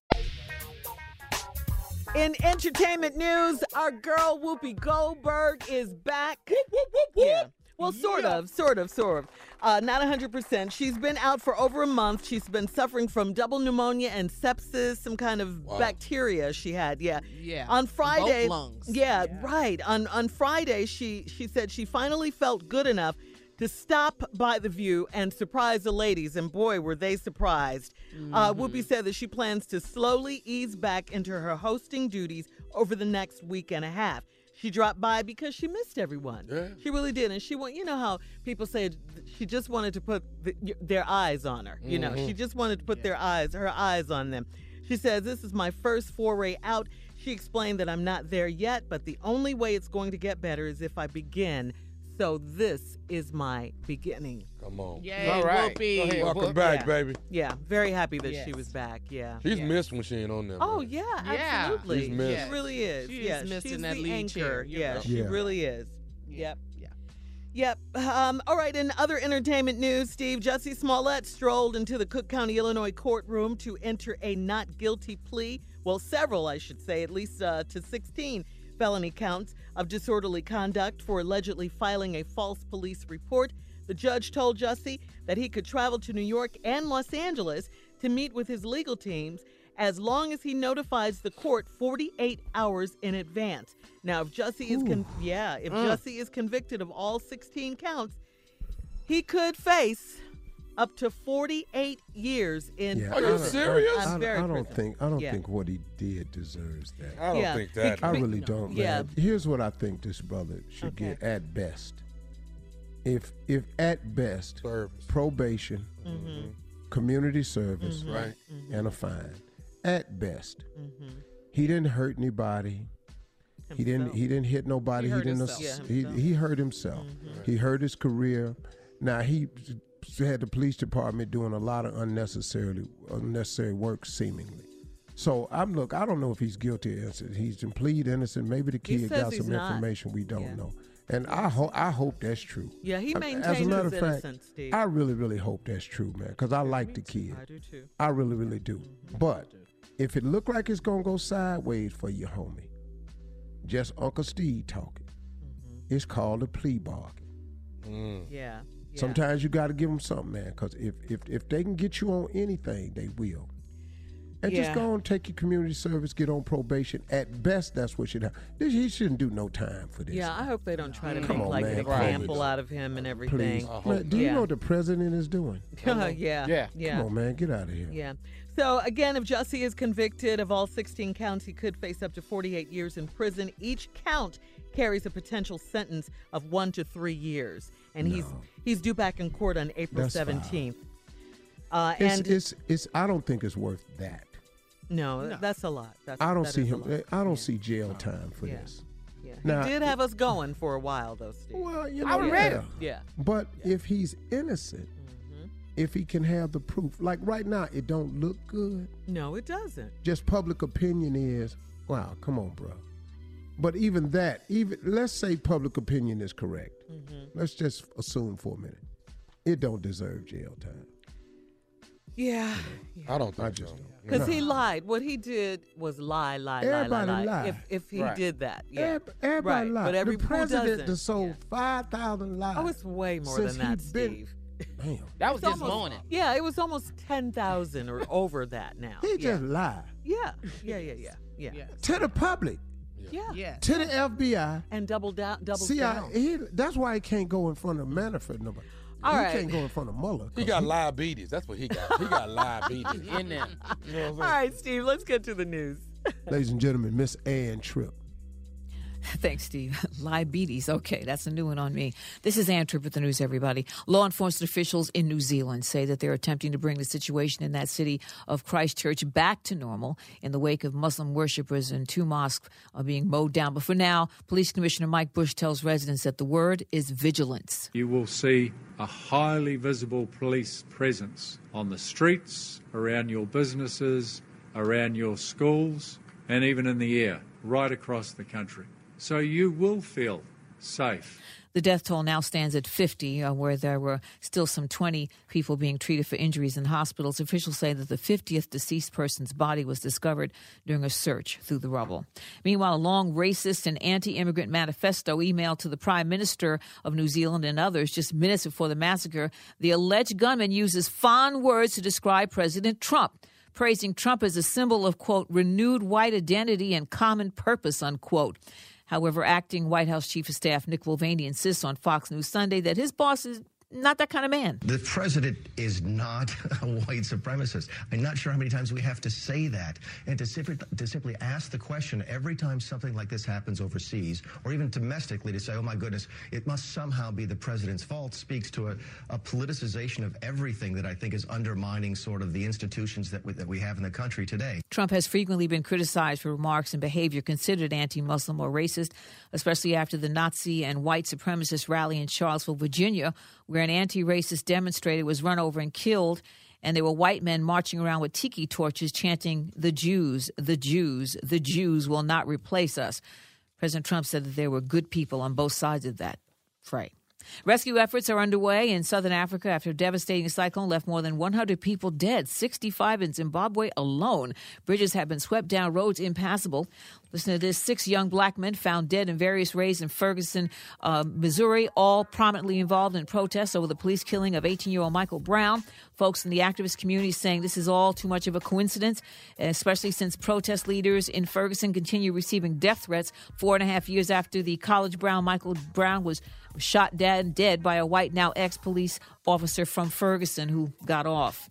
In entertainment news, our girl Whoopi Goldberg is back. Yeah. Well, sort of, sort of, sort of. Uh, not 100%. She's been out for over a month. She's been suffering from double pneumonia and sepsis, some kind of Wow. bacteria she had. Yeah. Yeah, On both Friday. lungs. Yeah, right. On on Friday, she she said she finally felt good enough to stop by the view and surprise the ladies, and boy, were they surprised. Uh, Mm-hmm. Whoopi said that she plans to slowly ease back into her hosting duties over the next week and a half. She dropped by because she missed everyone. Yeah. She really did, and she want you know how people say she just wanted to put the, their eyes on her. You know, Mhm. she just wanted to put their eyes, her eyes on them. She says, This is my first foray out. She explained that I'm not there yet, but the only way it's going to get better is if I begin. So this is my beginning. Come on. Yay, All right. Whoopi. Go ahead, Welcome Whoop. back, Yeah. baby. Yeah, very happy that she was back. Yeah. She's yeah. missed when she ain't on there. Oh man. yeah, Yeah. absolutely. She's missed. She really is. She is yeah, missing she's that the lead anchor. chair, you yeah, know? she Yeah. really is. Yep. Yeah. Yep. Um, all right. In other entertainment news, Steve Jussie Smollett strolled into the Cook County, Illinois courtroom to enter a not guilty plea. Well, several, I should say, at least uh, to 16 felony counts of disorderly conduct for allegedly filing a false police report. The judge told Jussie that he could travel to New York and Los Angeles to meet with his legal teams as long as he notifies the court 48 hours in advance. Now, if Jussie is con- yeah, if Mm. Jussie is convicted of all 16 counts, he could face up to 48 years in Yeah, prison. I don't- I, I'm I, very I don't prison. think I don't Yeah. think what he did deserves that. I don't Yeah. think that. I really don't, Yeah. man. Here's what I think this brother should Okay. get at best. If if at best Service. probation, Mm-hmm. community service, Right. and a fine. At best. Mm-hmm. He didn't hurt anybody. He didn't he didn't hit nobody. He He, didn't himself. ass- Yeah, he, himself. Mm-hmm. he hurt himself. He hurt his career. Now he had the police department doing a lot of unnecessarily unnecessary work seemingly. So I'm look. I don't know if he's guilty or innocent. He's in plead innocent. Maybe the He kid got some information we don't Yeah. know. And I hope I hope that's true. Yeah, he maintains As a matter his of fact, innocence, Steve. I really really hope that's true, man. Because I like the kid. I do too. I really, really do. But if it look like it's gonna go sideways for you, homie, just Uncle Steve talking. It's called a plea bargain. Mm. Yeah. Yeah. Sometimes you got to give them something, man. Because if, if if they can get you on anything, they will. And Yeah. just go and take your community service, get on probation. At best, that's what should happen. This, he shouldn't do no time for this. Yeah, I hope they don't try to Come make on, like man. an Right. example out of him and everything. Please. I hope Man, do you Yeah. know what the president is doing? yeah. Yeah. Yeah. Come on, man. Get out of here. Yeah. So again, if Jussie is convicted of all 16 counts, he could face up to 48 years in prison. Each count carries a potential sentence of one to three years, and he's No. he's due back in court on April 17th. Uh, It's, and it's it's. I don't think it's worth that. no, that's a lot. That's, I don't see him. I don't see jail time for Yeah. this. Yeah. Now- he did have us going for a while, though, Steve. Well, you know, I was yeah. ready. Yeah. But if he's innocent, Mm-hmm. if he can have the proof, like right now, it don't look good. No, it doesn't. Just public opinion is, wow, come on, bro. But even that, even let's say public opinion is correct. Mm-hmm. Let's just assume for a minute, it don't deserve jail time. Yeah. I don't think I just so. don't. Because No. he lied. What he did was lie, lie, lie, lie, Everybody lie. lie. If if he Right. did that, yeah. Every- Everybody Right, lie. but every the president doesn't? sold Yeah. five thousand lies. Oh, it's way more since than that, been- Steve. Damn, That was It's this almost- morning. Yeah, it was almost ten thousand or over that now. he yeah. just lied yeah, yeah, yeah, yeah, yeah, Yeah. to the public, yeah, Yeah. to the FBI. And double down, double See, I, down. he, that's why he can't go in front of Manafort. Nobody. All he right. can't go in front of Mueller. He got diabetes. That's what he got. He got diabetes. In there. You know what I'm All saying? right, Steve, let's get to the news. Ladies and gentlemen, Miss Ann Tripp. Thanks, Steve. Diabetes. Okay, that's a new one on me. This is Ann Tripp with the news, everybody. Law enforcement officials in New Zealand say that they're attempting to bring the situation in that city of Christchurch back to normal in the wake of Muslim worshippers and two mosques are being mowed down. But for now, Police Commissioner Mike Bush tells residents that the word is vigilance. You will see a highly visible police presence on the streets, around your businesses, around your schools, and even in the air, right across the country. So you will feel safe. The death toll now stands at 50, uh, where there were still some 20 people being treated for injuries in hospitals. Officials say that the 50th deceased person's body was discovered during a search through the rubble. Meanwhile, a long racist and anti immigrant manifesto emailed to the Prime Minister of New Zealand and others just minutes before the massacre. The alleged gunman uses fond words to describe President Trump praising Trump as a symbol of, quote, renewed white identity and common purpose, unquote. However, acting White House Chief of Staff Mick Mulvaney insists on Fox News Sunday that his boss is not that kind of man. The president is not a white supremacist. I'm not sure how many times we have to say that. And to simply, to simply ask the question every time something like this happens overseas or even domestically to say, oh my goodness, it must somehow be the president's fault speaks to a, a politicization of everything that I think is undermining sort of the institutions that we, that we have in the country today. Trump has frequently been criticized for remarks and behavior considered anti Muslim or racist, especially after the Nazi and white supremacist rally in Charlottesville, Virginia, where an anti racist demonstrator was run over and killed. And there were white men marching around with tiki torches chanting, The Jews, the Jews, the Jews will not replace us. President Trump said that there were good people on both sides of that fray. Rescue efforts are underway in southern Africa after a devastating cyclone left more than 100 people dead, 65 in Zimbabwe alone. Bridges have been swept down, roads impassable. Listen to this six young black men found dead in various ways in Ferguson, uh, Missouri, all prominently involved in protests over the police killing of 18 year old Michael Brown. Folks in the activist community saying this is all too much of a coincidence, especially since protest leaders in Ferguson continue receiving death threats four and a half years after the college Brown Michael Brown was was shot dead, dead by a white, now ex police officer from Ferguson who got off.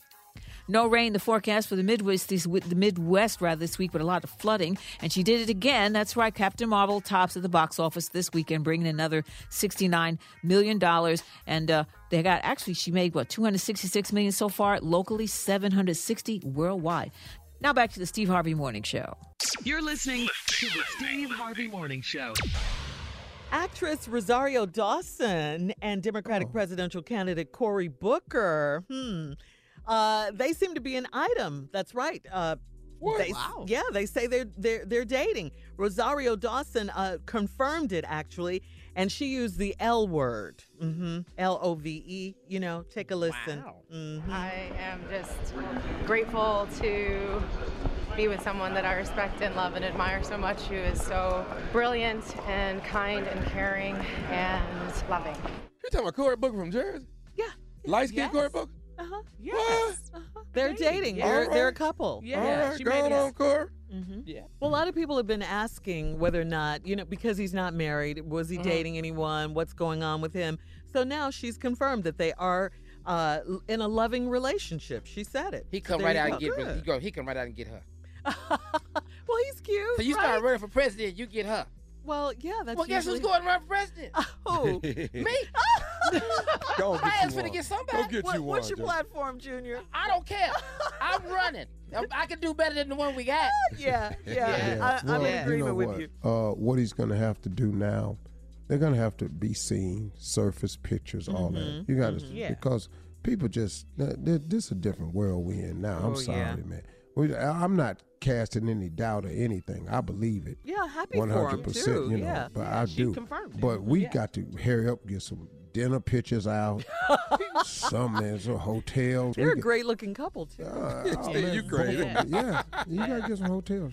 No rain. The forecast for the Midwest, this, the Midwest rather this week, with a lot of flooding. And she did it again. That's right. Captain Marvel tops at the box office this weekend, bringing another sixty-nine million dollars. And uh, they got actually she made what two hundred sixty-six million so far locally, seven hundred sixty worldwide. Now back to the Steve Harvey Morning Show. You're listening to the Steve Harvey Morning Show. Actress Rosario Dawson and Democratic presidential candidate Cory Booker, hmm, uh, they seem to be an item. That's right. Uh, they, Wow. Yeah, they say they're they're they're dating. Rosario Dawson uh, confirmed it actually, and she used the L word. Mm-hmm. L O V E. You know, take a listen. Mhm. I am just grateful to be with someone that I respect and love and admire so much, who is so brilliant and kind and caring and loving. You talking about Cory Booker from Jersey? Yeah. Light skinned Cory Booker? Uh-huh. Yes. They're dating. Yeah. They're, All they're a couple. Yeah, All right, she go made it. on, Cory. Mhm. Well, a lot of people have been asking whether or not, you know, because he's not married, was he Mm-hmm. Mhm. dating anyone? What's going on with him? So now she's confirmed that they are uh, in a loving relationship. She said it. He come there right out go. and get Good. he go he come right out and get her. Well, he's cute. So you start running for president, you get her. Well, yeah, that's well, guess who's usually- going to run for president? Who? Me. Go My ass finna get somebody. What- what's your platform, Junior? I don't care. I'm running. I- I can do better than the one we got. Yeah, yeah. I, I'm Well, in agreement you know with what? you. Uh, what he's going to have to do now, they're going to have to be seen, surface pictures, all that. Mhm, You got to mhm. Yeah. because people just th- th- this is a different world we're in now. I'm Oh, sorry, yeah. man. We, I- I'm not casting any doubt or anything. I believe it. Yeah, happy for him, too. You know, Yeah. but Yeah, I do. confirmed it. But we Yeah. got to hurry up, get some dinner pictures out. some man, some hotels. We They're a get- great looking couple, too. Uh, oh, man, you crazy. Yeah, you gotta get some hotels.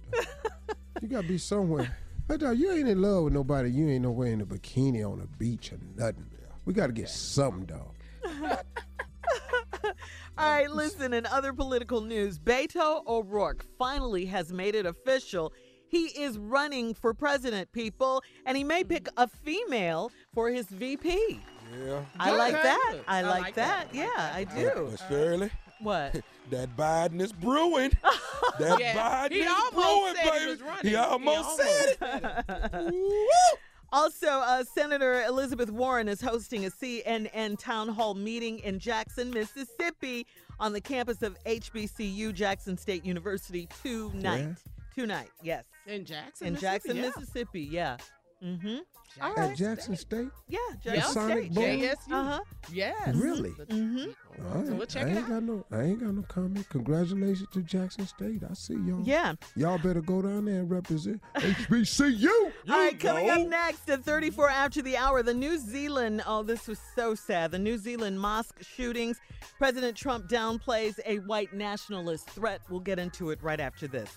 You gotta be somewhere. Hey, uh, dog, you ain't in love with nobody. You ain't nowhere in a bikini on a beach or nothing. We gotta get something, dog. All right, listen, in other political news, Beto O'Rourke finally has made it official. He is running for president, people, and he may pick a female for his VP. Yeah. I like that. I, I like, like that. Yeah, I do. But Shirley, What? that Biden is brewing. That Yeah, Biden he is almost brewing, said he baby. was running. He He almost almost said it. Also, uh, Senator Elizabeth Warren is hosting a CNN town hall meeting in Jackson, Mississippi, on the campus of HBCU Jackson State University tonight. Tonight, yes. In Jackson, In Jackson, Mississippi, Mississippi, yeah. Mm-hmm. All At. Jackson State? Yeah, The Jackson Sonic State. Boom? JSU. Uh-huh. Yes. Really? Mm-hmm. All So we'll check I it ain't got no. I ain't got no comment. Congratulations to Jackson State. I see y'all. Yeah. Y'all better go down there and represent HBCU. All right, coming up next at 34 after the hour, the New Zealand, oh, this was so sad. The New Zealand mosque shootings. President Trump downplays a white nationalist threat. We'll get into it right after this.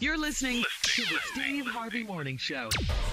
You're listening to the Steve Harvey Morning Show.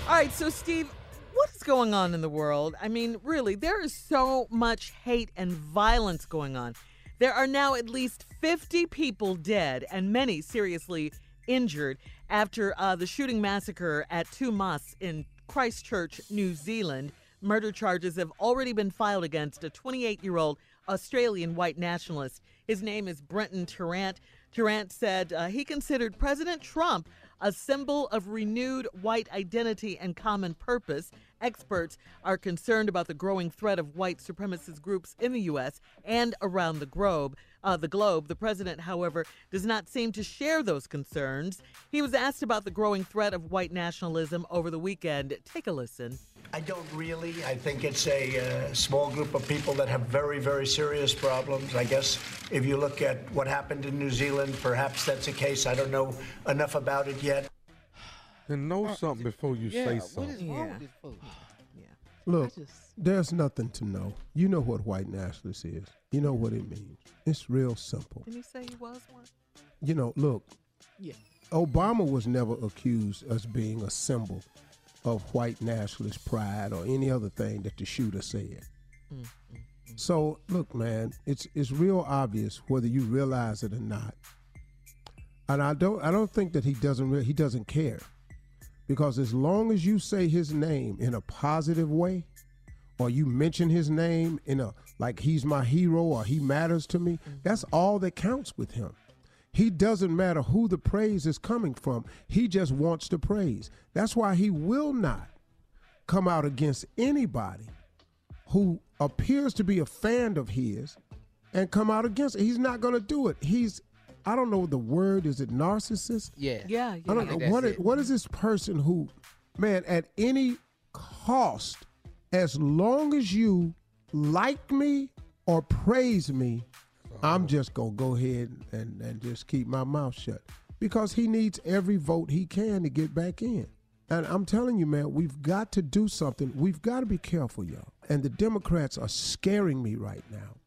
All right, so Steve, what is going on in the world? I mean, really, there is so much hate and violence going on. There are now at least 50 people dead and many seriously injured after uh, the shooting massacre at two mosques in Christchurch, New Zealand. Murder charges have already been filed against a 28 year old Australian white nationalist. His name is Brenton Tarrant. Tarrant said uh, he considered President Trump a symbol of renewed white identity and common purpose. Experts are concerned about the growing threat of white supremacist groups in the U.S. and around the globe. Uh, the globe. The president, however, does not seem to share those concerns. He was asked about the growing threat of white nationalism over the weekend. Take a listen. I don't really. I think it's a uh, small group of people that have very, very serious problems. I guess if you look at what happened in New Zealand, perhaps that's a case. I don't know enough about it yet. And know something before you yeah, say what is something. wrong with this fool? Look, there's nothing to know. You know what white nationalist is. You know what it means. It's real simple. Did he say he was one? You know, look, Yeah. Obama was never accused as being a symbol of white nationalist pride or any other thing that the shooter said. So look, man, it's it's real obvious whether you realize it or not. And I don't I don't think that he doesn't re- he doesn't care. Because as long as you say his name in a positive way or you mention his name in a like he's my hero or he matters to me, mm-hmm. that's all that counts with him. He doesn't matter who the praise is coming from. He just wants the praise. That's why he will not come out against anybody who appears to be a fan of his and come out against it. He's not going to do it. He's I don't know the word is it narcissist? Yeah. Yeah, yeah. I don't know what is, what is this person who man at any cost as long as you like me or praise me, I'm uh-huh. just gonna go ahead and, and just keep my mouth shut because he needs every vote he can to get back in. And I'm telling you, man, we've got to do something. We've got to be careful, y'all. And the Democrats are scaring me right now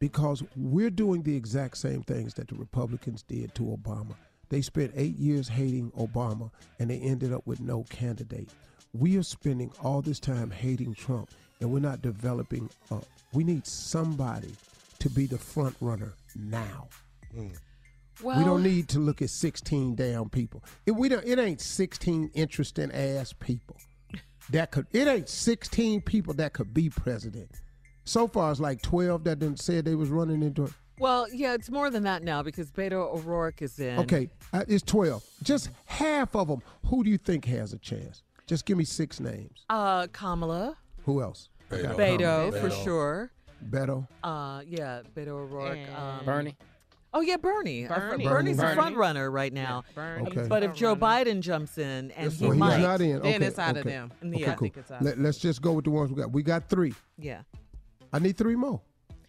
because we're doing the exact same things that the Republicans did to Obama. They spent eight years hating Obama and they ended up with no candidate. We are spending all this time hating Trump and we're not developing. Uh, we need somebody to be the front runner now. Well, we don't need to look at 16 damn people. It, we don't, it ain't 16 interesting ass people that could. It ain't 16 people that could be president. So far, it's like 12 that didn't said they was running into it. Well, yeah, it's more than that now because Beto O'Rourke is in. Okay, uh, it's 12. Just half of them. Who do you think has a chance? Just give me six names. Uh, Kamala, Who else? I got Beto, for sure. Beto. Uh, yeah, Beto O'Rourke. Um, Bernie. Oh yeah, Bernie. Bernie. Bernie's Bernie. a front runner right now. Bernie. Okay. But if Joe Biden jumps in and he Well, he's might, not in. Then it's out of them. Yeah. Okay, I cool. think it's out. Let, us just go with the ones we got. We got three. yeah. I need three more.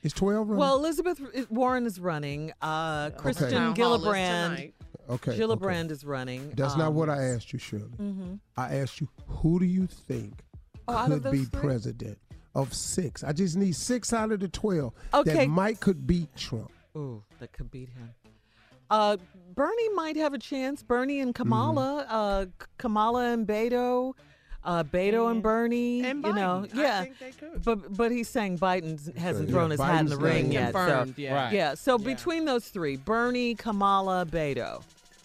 Is 12 running? Well, Elizabeth Warren is running. Uh, Kristen Town hall is Gillibrand. tonight. okay. Gillibrand okay. is running. That's not Um, what I asked you, Shirley. mhm. I asked you, who do you think Oh, could be three? president of six? I just need six out of the 12 Okay. that might could beat Trump. Ooh, that could beat him. Uh, Bernie might have a chance. Bernie and Kamala. Mm-hmm. Uh, Kamala and Beto. Uh, Beto and Bernie. And you know, Biden. I yeah. think they could. But but he's saying Biden hasn't Yeah, thrown his hat in the Biden's ring not yet. So Confirmed, yeah. Right. yeah. So between those three, Bernie, Kamala, Beto.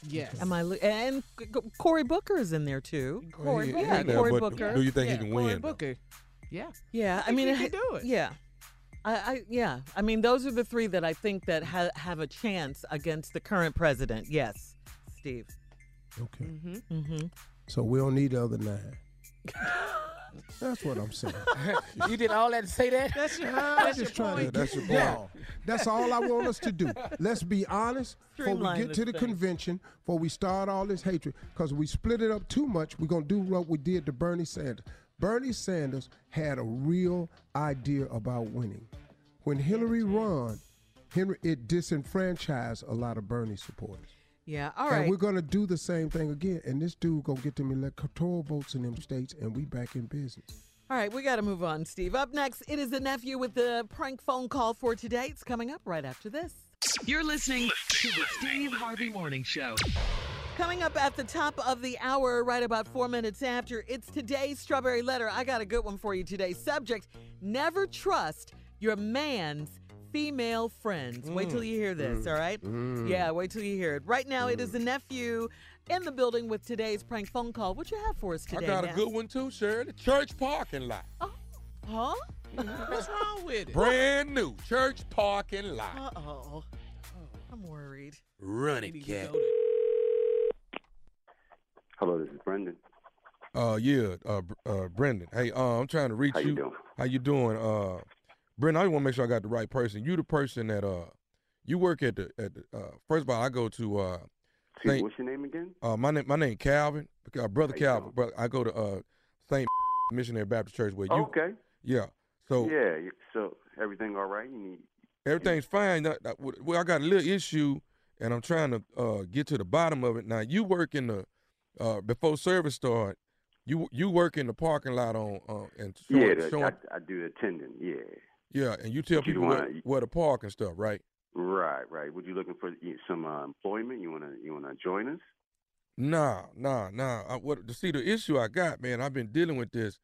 Yes. Am I? lo- And C- C- Cory Booker is in there too. Well, he- he yeah, Cory but Booker. Do you think yeah, he can Cory win? though? Booker. Yeah. Yeah, I, think mean, he it- can do it. Yeah, I, I yeah, I mean, those are the three that I think that ha- have a chance against the current president. Yes, Steve. Okay. Mm-hmm. So we don't need the other nine. That's what I'm saying. you did all that to say that? That's your, I'm that's your trying point. to That's your get y'all. That's all I want us to do. Let's be honest before we get to the thing. convention, before we start all this hatred. Because we split it up too much, we're gonna do what we did to Bernie Sanders. Bernie Sanders had a real idea about winning. When Hillary won, Henry it disenfranchised a lot of Bernie supporters. Yeah. all right. and we're gonna do the same thing again. And this dude gonna get them electoral votes in them states, and we back in business. All right, we got to move on, Steve. Up next, it is a nephew with the prank phone call for today. It's coming up right after this. You're listening to the Steve Harvey Morning Show. Coming up at the top of the hour, right about four minutes after, it's today's Strawberry Letter. I got a good one for you today. Subject Never trust your man's female friends. Wait till you hear this, all right? Yeah, wait till you hear it. Right now, it is the nephew in the building with today's prank phone call. What you have for us today? I got a Ness? good one too, Shirley. Church parking lot. Oh huh? What's wrong with it? Brand new church parking lot. Uh oh. I'm worried. Run it, cat. Hello, this is Brendan. Uh, yeah, uh, Br- uh, Brendan. Hey, uh, I'm trying to reach How you you. doing? How you doing? Uh, Brendan, I just want to make sure I got the right person. You the person that uh, you work at the at the. Uh, first of all, I go to uh, Saint. what's your name again? Uh, my name my name Calvin. Uh, brother Calvin. Brother, I go to uh Saint Missionary Baptist Church where you. okay. Yeah. So Yeah. So everything all right? You need. everything's fine. Well, I got a little issue, and I'm trying to uh, get to the bottom of it. Now, you work in the uh, before service start. You you work in the parking lot on uh, and showing, yeah, the, showing I, I do attending. Yeah. Yeah, and you tell you people wanna- where, where to park and stuff, right? Right, right. Would you looking for some uh, employment? You wanna you wanna join us? Nah, nah, nah. I, what to see the issue I got, man? I've been dealing with this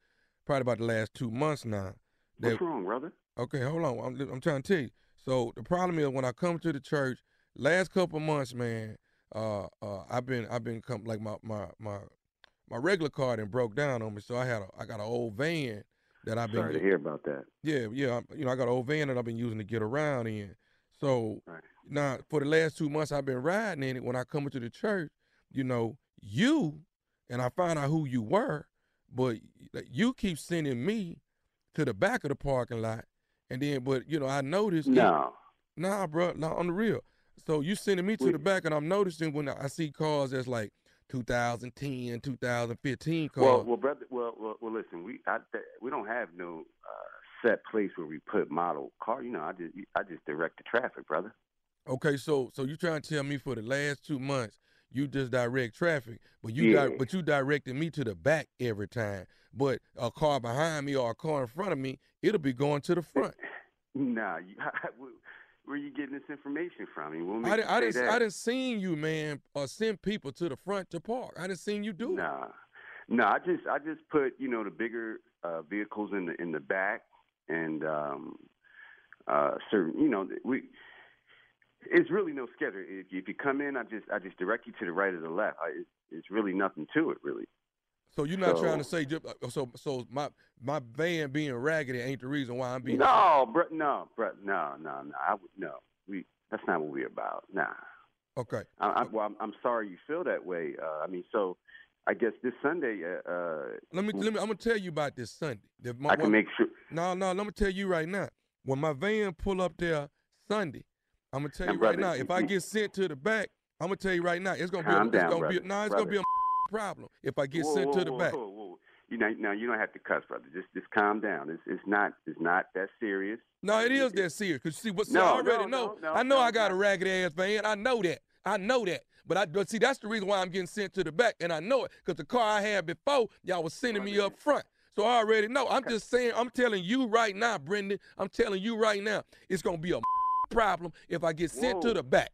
probably about the last two months now. What's wrong, brother? Okay, hold on. I'm, I'm trying to tell you. So the problem is when I come to the church, last couple months, man, uh, uh, I've been I've been come like my my my my regular car and broke down on me. So I had a I got an old van that I've been. Sorry to hear about that. Yeah, yeah. You know, I got an old van that I've been using to get around in. So now, for the last two months, I've been riding in it. When I come into the church, you know, you and I find out who you were, but you keep sending me to the back of the parking lot, and then, but you know, I noticed. it- No. Nah, bro, not on the real. So you sending me to the back, and I'm noticing when I see cars that's like 2010, 2015 cars. Well, well, brother. Well, well, well listen. We I, we don't have no uh, set place where we put model car. You know, I just I just direct the traffic, brother. Okay, so so you trying to tell me for the last two months you just direct traffic, but you Yeah. di- but you directed me to the back every time. But a car behind me or a car in front of me, it'll be going to the front. Nah, you, where, you getting this information from? What makes I I didn't? I didn't seen you, man, uh, send people to the front to park. I didn't seen you do it. Nah, no, I just I just put you know the bigger uh, vehicles in the in the back and um, uh, certain you know we. It's really no schedule. If you, if you come in, I just I just direct you to the right or the left. I, it's, it's really nothing to it, really. So you're not So- trying to say uh, so so my my van being raggedy ain't the reason why I'm being No, bro, no, bro, no, no, no. I would no. We that's not what we're about. Nah. Okay. I, I, well, I'm, I'm sorry you feel that way. Uh, I mean, so I guess this Sunday. Uh, uh, Let me let me. I'm gonna tell you about this Sunday. The- my- I can when- make sure. No, no. Let me tell you right now. When my van pull up there Sunday, I'm gonna tell Now, you right brother, now. If I get sent to the back, I'm gonna tell you right now. It's gonna be. A, it's down, gonna be. Brother, no, it's brother. gonna be a problem if I get whoa, sent whoa, to the whoa, back. You know, now you don't have to cuss, brother. Just just calm down. It's it's not it's not that serious. No, it is that serious. Cause see, what see, No, I already no, know. no, I know no, I got a ragged ass van. I know that. I know that. But I but see, that's the reason why I'm getting sent to the back, and I know it because the car I had before, y'all was sending me up front. So I already know. I'm just saying. I'm telling you right now, Brendan. I'm telling you right now. It's gonna be a problem if I get sent to the back.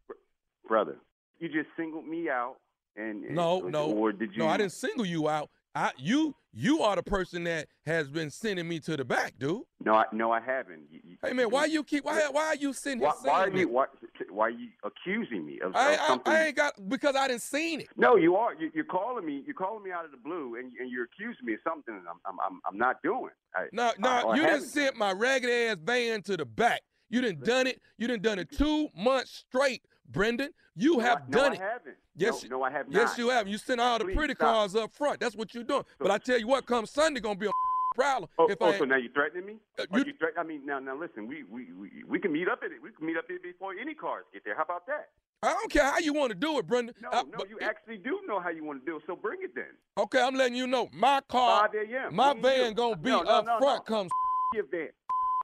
brother. You just singled me out, and and- No, no, Or did you? no. I didn't single you out. I you you are the person that has been sending me to the back, dude. No, I, no, I haven't. You- you- Hey man, why you keep why why are you sitting Why, why are you why, why are you accusing me of, I, of something? I ain't got because I didn't seen it. No, you are. You, you're calling me. You're calling me out of the blue, and, and you're accusing me of something I'm I'm I'm, I'm not doing. I, No, no, I- you didn't sent my ragged ass van to the back. You didn't done it. You didn't done it two months straight, Brendan. You have no, done I it. haven't. Yes, no, no, I have not. Yes, you have. You sent all the Please pretty stop. cars up front. That's what you're doing. But I tell you what, come Sunday, gonna be a problem. Oh, if oh I so now you're threatening me? Uh, Are you threat- I mean, now, now listen. We, we we we can meet up at it. We can meet up there before any cars get there. How about that? I don't care how you want to do it, Brendan. No, I- no, you actually do know how you want to do it. So bring it then. Okay, I'm letting you know. My car, 5 a.m. my Me van gonna be No, no, up no, front. no. Comes Your van,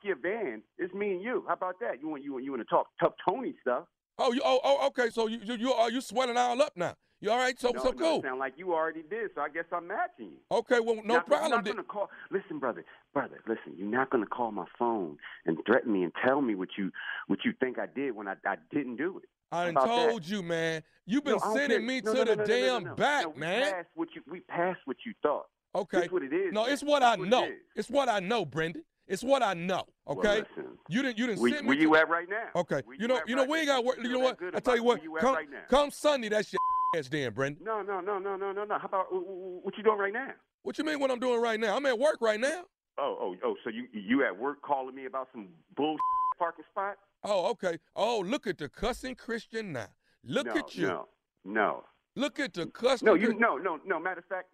your van. It's me and you. How about that? You want you want you want to talk tough Tony stuff? Oh, you oh, oh okay. So you you you are you swelling all up now? You all right? So no, so no, cool. it sound like you already did. So I guess I'm matching you. Okay, well no Not- problem. You're not gonna call. Listen, brother, brother, listen. You're not gonna call my phone and threaten me and tell me what you what you think I did when I I didn't do it. I about that? told you, man. You've been No, sending me to the damn back, man. Passed what you, we passed what you thought. Okay. That's what it is. No, man. it's what I That's know. is. It's what I know, Brendan. It's what I know. Well, Okay. listen. you didn't. You didn't Where- send me. where you at right now? Okay. Where You know. You know. right We ain't got work. You know what? I tell you what. you Come, right now? come Sunday. That's your ass, then, Brendan. No, no, no, no, no, no, no. How about wh- wh- what you doing right now? What you mean? What I'm doing right now? I'm at work right now. Oh, oh, oh. So you you at work calling me about some bull parking spot? Oh, okay. Oh, look at the cussing Christian now. Look no, at you. No, no. Look at the cussing. No, you no, no, no. Matter of fact,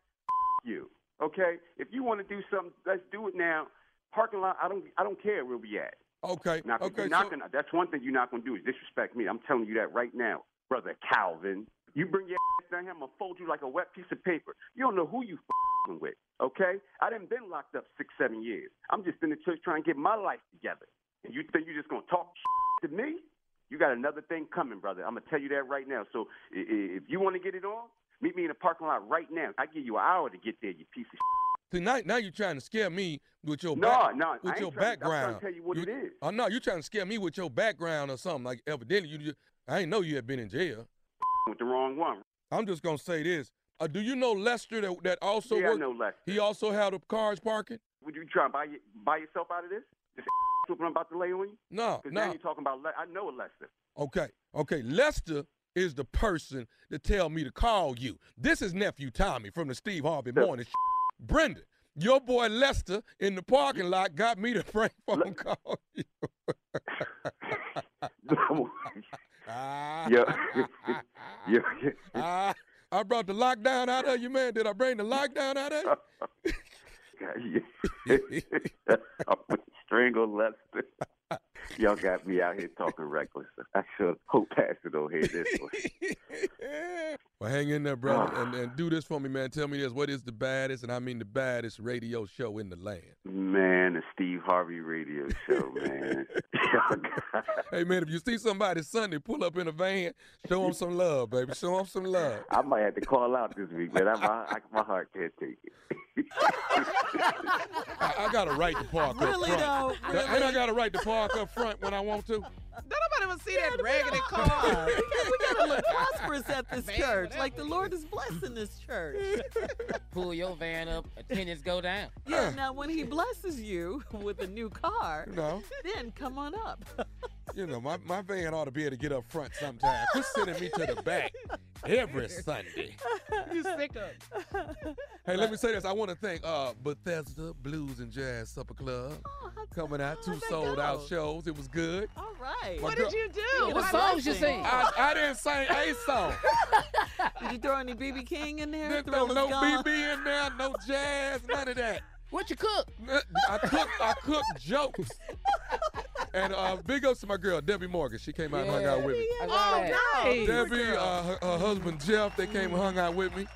you. Okay, if you want to do something, let's do it now. Parking lot. I don't. I don't care where we at. Okay. Okay. you're not so- gonna. That's one thing you're not gonna do is disrespect me. I'm telling you that right now, brother Calvin. You bring your ass down here, I'm gonna fold you like a wet piece of paper. You don't know who you fing with. Okay, I done been locked up six, seven years. I'm just in the church trying to get my life together. And you think you're just gonna talk to me? You got another thing coming, brother. I'm gonna tell you that right now. So if you want to get it on, meet me in the parking lot right now. I give you an hour to get there, you piece of. See, now, now you're trying to scare me with your No, back, no, I with ain't your trying- I'm trying to tell you what you, it is. Oh no, you're trying to scare me with your background or something. Like evidently you just, I ain't know you had been in jail. With the wrong one. I'm just gonna say this. Uh, do you know Lester that that also Yeah, I know Lester. He also had the cars parking. Would you try and buy buy yourself out of this? This what I'm about to lay on you? No, Because no. now you're talking about. Le- I know a Lester. Okay, okay. Lester is the person to tell me to call you. This is nephew Tommy from the Steve Harvey So- Morning. Brendan, Your boy Lester in the parking lot got me to prank phone call you. Yo, yo, Ah, I brought the lockdown out of you, man. Did I bring the lockdown out of you? Strangle Lester. Y'all got me out here talking reckless. I should hope Pastor don't hear this one. Well, hang in there, brother, ah. and, and do this for me, man. Tell me this: what is the baddest, and I mean the baddest radio show in the land? Man, the Steve Harvey radio show, man. Hey, man, if you see somebody Sunday pull up in a van, show them some love, baby. Show them some love. I might have to call out this week, man. I, my, I, my heart can't take it. I, I got a right to park Really, up front. though? And I got a right to park up front when I want to. not Nobody will see that raggedy car. we, got, we gotta look prosperous at this church. Like the Lord is blessing this church. Pull your van up, attendants go down. Yeah, now when he blesses you with a new car, No. then come on up. You know, my, my van ought to be able to get up front sometime. Quit sending me to the back every Sunday. You sick of. Hey, let me say this. I want to thank uh, Bethesda Blues and Jazz Supper Club oh, coming out. Two sold out shows. It was good. All right. My What girl- did you do? What songs you sing? I, I didn't sing a song. Did you throw any BB King in there? Didn't throw no? BB in there, no jazz, none of that. What you cook? I cook, I cook jokes. And uh, big ups to my girl Debbie Morgan. She came out and hung out with me. Oh, got nice. Debbie, uh, her, her husband Jeff, they came and hung out with me.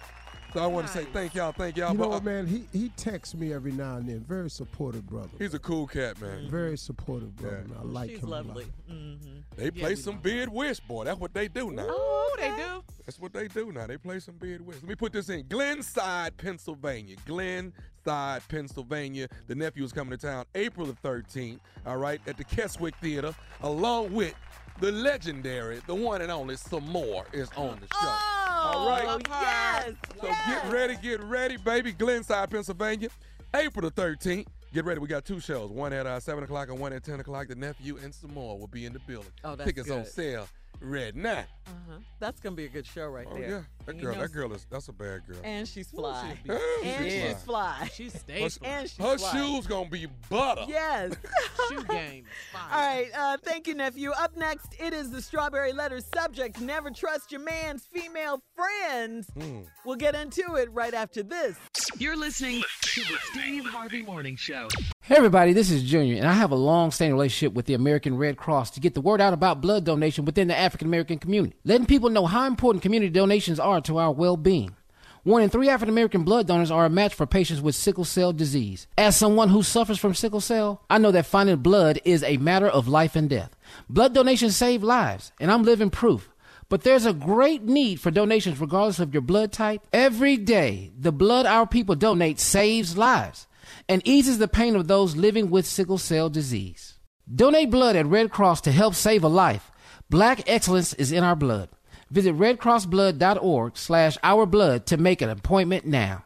So I want to say thank y'all, thank y'all. You know But, uh, what, man? He he texts me every now and then. Very supportive brother. he's a cool cat, man. Very supportive brother. Yeah. man. I like She's him lovely. a lot. Mm-hmm. They play some bid whist, boy. That's what they do now. Oh, they do. That's what they do now. They play some bid whist. Let me put this in Glenside, Pennsylvania. Glenside, Pennsylvania. The nephew is coming to town April the 13th, all right, at the Keswick Theater, along with the legendary, the one and only Sommore is on the show. All right? Oh, yes. So get ready, get ready, baby. Glenside, Pennsylvania, April the 13th. Get ready. We got two shows, one at uh, 7 o'clock and one at 10 o'clock. The nephew and Sommore will be in the building. Oh, that's Tickets on sale right now. Uh-huh. That's gonna be a good show right Oh, there. yeah. That And girl, you that girl is, that's a bad girl. And she's fly. Oh, and she's she's fly. She Her, stays. and she's her fly. shoes gonna be butter. Yes. Shoe game. All right. Uh, thank you, nephew. Up next, it is the Strawberry Letter subject. Never trust your man's female friends. Mm. We'll get into it right after this. You're listening to the Steve Harvey Morning Show. Hey everybody, this is Junior, and I have a long-standing relationship with the American Red Cross to get the word out about blood donation within the African American community, letting people know how important community donations are to our well-being. One in three African American blood donors are a match for patients with sickle cell disease. As someone who suffers from sickle cell, I know that finding blood is a matter of life and death. Blood donations save lives, and I'm living proof. But there's a great need for donations regardless of your blood type. Every day, the blood our people donate saves lives and eases the pain of those living with sickle cell disease. Donate blood at Red Cross to help save a life. Black excellence is in our blood. Visit redcrossblood.org slash our blood to make an appointment now.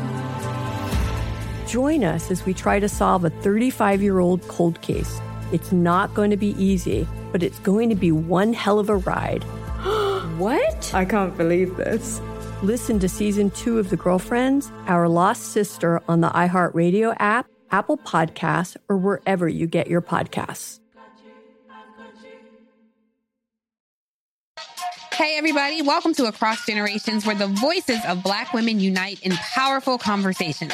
Join us as we try to solve a 35 year old cold case. It's not going to be easy, but it's going to be one hell of a ride. what? I can't believe this. Listen to season two of The Girlfriends, Our Lost Sister on the iHeartRadio app, Apple Podcasts, or wherever you get your podcasts. Hey, everybody, welcome to Across Generations, where the voices of Black women unite in powerful conversations.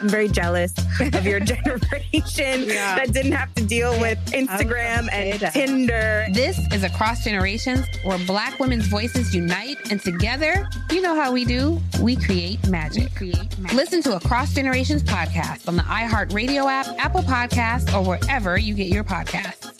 I'm very jealous of your generation Yeah. that didn't have to deal with Instagram and Tinder. This is Across Generations, where Black women's voices unite, and together, you know how we do. We create magic. Listen to Across Generations podcast on the iHeartRadio app, Apple Podcasts, or wherever you get your podcasts.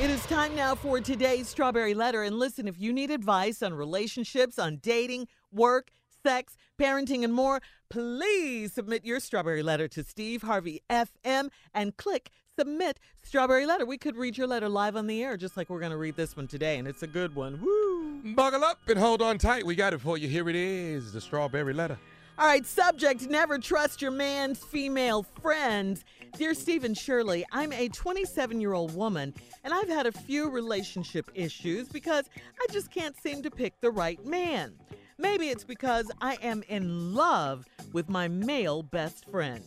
It is time now for today's Strawberry Letter. And listen, if you need advice on relationships, on dating, work, sex, parenting, and more, please submit your Strawberry Letter to Steve Harvey FM and click Submit Strawberry Letter. We could read your letter live on the air, just like we're going to read this one today, and it's a good one. Woo! Buckle up and hold on tight. We got it for you. Here it is the strawberry letter. All right, subject never trust your man's female friends. Dear Stephen Shirley, I'm a 27 year old woman and I've had a few relationship issues because I just can't seem to pick the right man. Maybe it's because I am in love with my male best friend.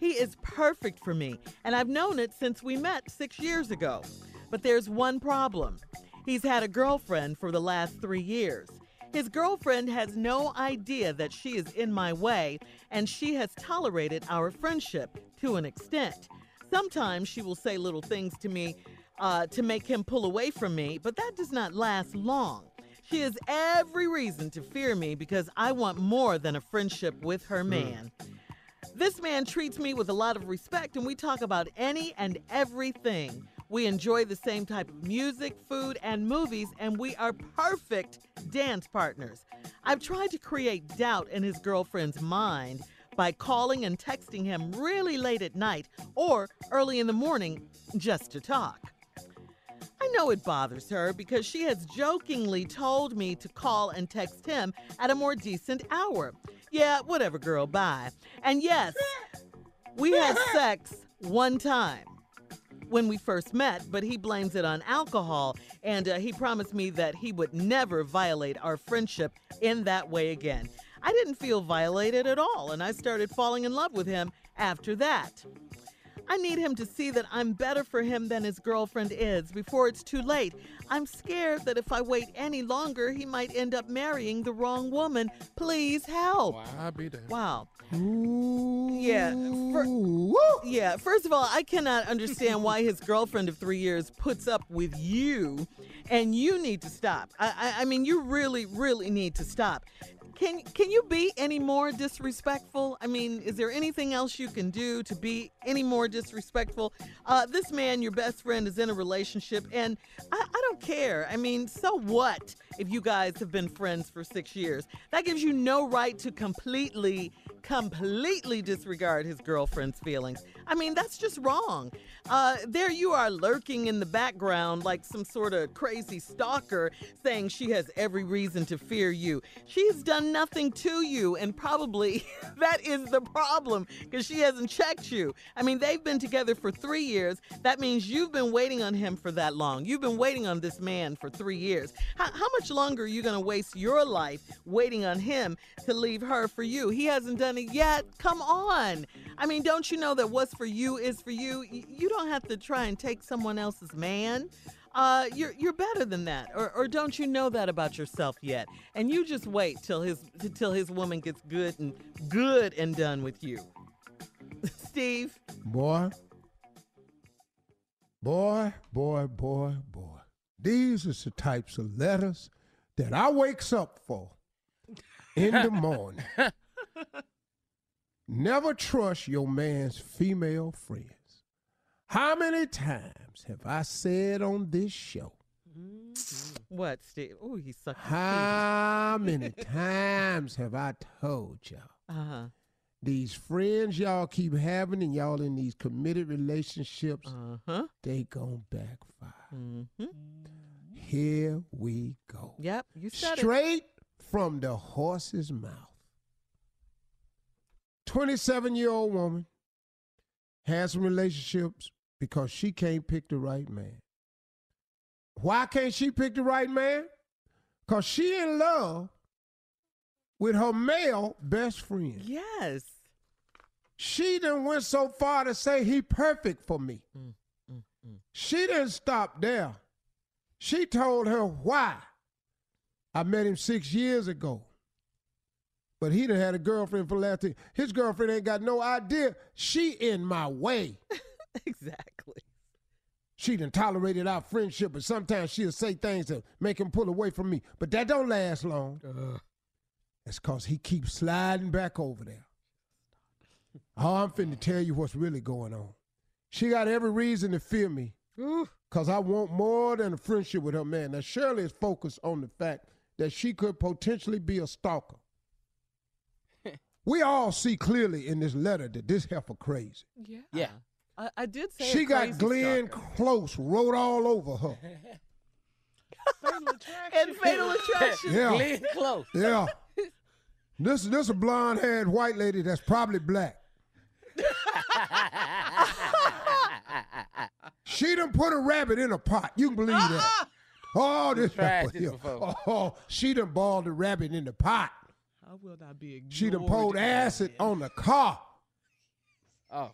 He is perfect for me, and I've known it since we met six years ago. But there's one problem he's had a girlfriend for the last three years. His girlfriend has no idea that she is in my way, and she has tolerated our friendship to an extent. Sometimes she will say little things to me uh, to make him pull away from me, but that does not last long. She has every reason to fear me because I want more than a friendship with her hmm. man. This man treats me with a lot of respect, and we talk about any and everything. We enjoy the same type of music, food, and movies, and we are perfect dance partners. I've tried to create doubt in his girlfriend's mind by calling and texting him really late at night or early in the morning just to talk. I know it bothers her because she has jokingly told me to call and text him at a more decent hour. Yeah, whatever, girl, bye. And yes, we had sex one time when we first met, but he blames it on alcohol, and uh, he promised me that he would never violate our friendship in that way again. I didn't feel violated at all, and I started falling in love with him after that. I need him to see that I'm better for him than his girlfriend is before it's too late. I'm scared that if I wait any longer, he might end up marrying the wrong woman. Please help. Wow. I'll be there. Wow. Yeah. fir- yeah. First of all, I cannot understand why his girlfriend of three years puts up with you, and you need to stop. I, I, I mean, you really, really need to stop. Can can you be any more disrespectful? I mean, is there anything else you can do to be any more disrespectful? Uh, this man, your best friend, is in a relationship, and I, I don't care. I mean, so what if you guys have been friends for six years? That gives you no right to completely, completely disregard his girlfriend's feelings. I mean, that's just wrong. Uh, there you are lurking in the background like some sort of crazy stalker saying she has every reason to fear you. She's done nothing to you, and probably that is the problem because she hasn't checked you. I mean, they've been together for three years. That means you've been waiting on him for that long. You've been waiting on this man for three years. How, how much longer are you going to waste your life waiting on him to leave her for you? He hasn't done it yet. Come on. I mean, don't you know that what's for you is for you? You don't have to try and take someone else's man. Uh, you're you're better than that, or or don't you know that about yourself yet? And you just wait till his till his woman gets good and good and done with you. Steve, Boy, boy, boy, boy, boy. These are the types of letters that I wakes up for in the morning. Never trust your man's female friends. How many times have I said on this show? what, Steve? Oh, he's sucking. How many times have I told y'all? Uh huh. These friends y'all keep having and y'all in these committed relationships, Uh-huh. they gon' backfire. Mm-hmm. Here we go. Yep, you said it. Straight from the horse's mouth. 27 year old woman has some relationships because she can't pick the right man. Why can't she pick the right man? Because she in love with her male best friend. Yes. She done went so far to say he perfect for me. Mm, mm, mm. She didn't stop there. She told her why. I met him six years ago. But he done had a girlfriend for the last 10. His girlfriend ain't got no idea. She in my way. exactly. She done tolerated our friendship, but sometimes she'll say things that make him pull away from me. But that don't last long. That's cause he keeps sliding back over there. Oh, I'm finna tell you what's really going on. She got every reason to fear me. Cause I want more than a friendship with her man. Now Shirley is focused on the fact that she could potentially be a stalker. We all see clearly in this letter that this heifer crazy. Yeah. Yeah. Uh-huh. I, I did say She a got crazy Glenn stalker. Close wrote all over her. and fatal attraction. Yeah. Glenn Close. Yeah. This this a blonde haired white lady that's probably black. She done put a rabbit in a pot. You can believe that. Oh, this tried heifer this here. before. Oh, she done balled the rabbit in the pot. I will not be ignored. She done poured acid on the car. Oh.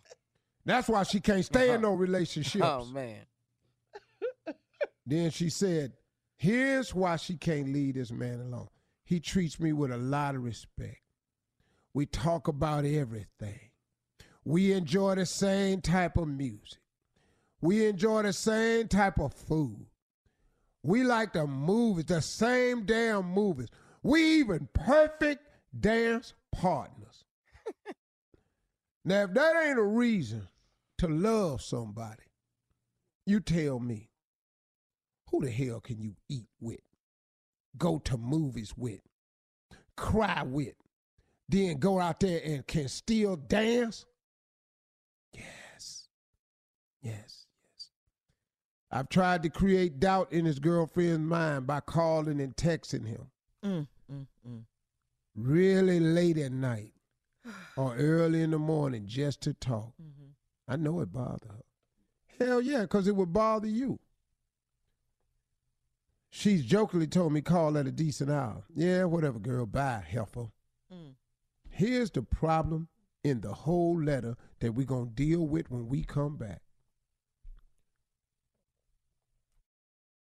That's why she can't stay in uh-huh. no relationships. Oh man. Then she said, Here's why she can't leave this man alone. He treats me with a lot of respect. We talk about everything. We enjoy the same type of music. We enjoy the same type of food. We like the movies, the same damn movies. We even perfect dance partners. now, if that ain't a reason to love somebody, you tell me, who the hell can you eat with, go to movies with, cry with, then go out there and can still dance? Yes. Yes, yes. I've tried to create doubt in his girlfriend's mind by calling and texting him Mm, mm, mm. really late at night or early in the morning just to talk. I know it bothered her. Hell yeah, because it would bother you. She's jokingly told me call at a decent hour. Yeah, whatever, girl. Bye, heifer. Mm. Here's the problem in the whole letter that we're going to deal with when we come back.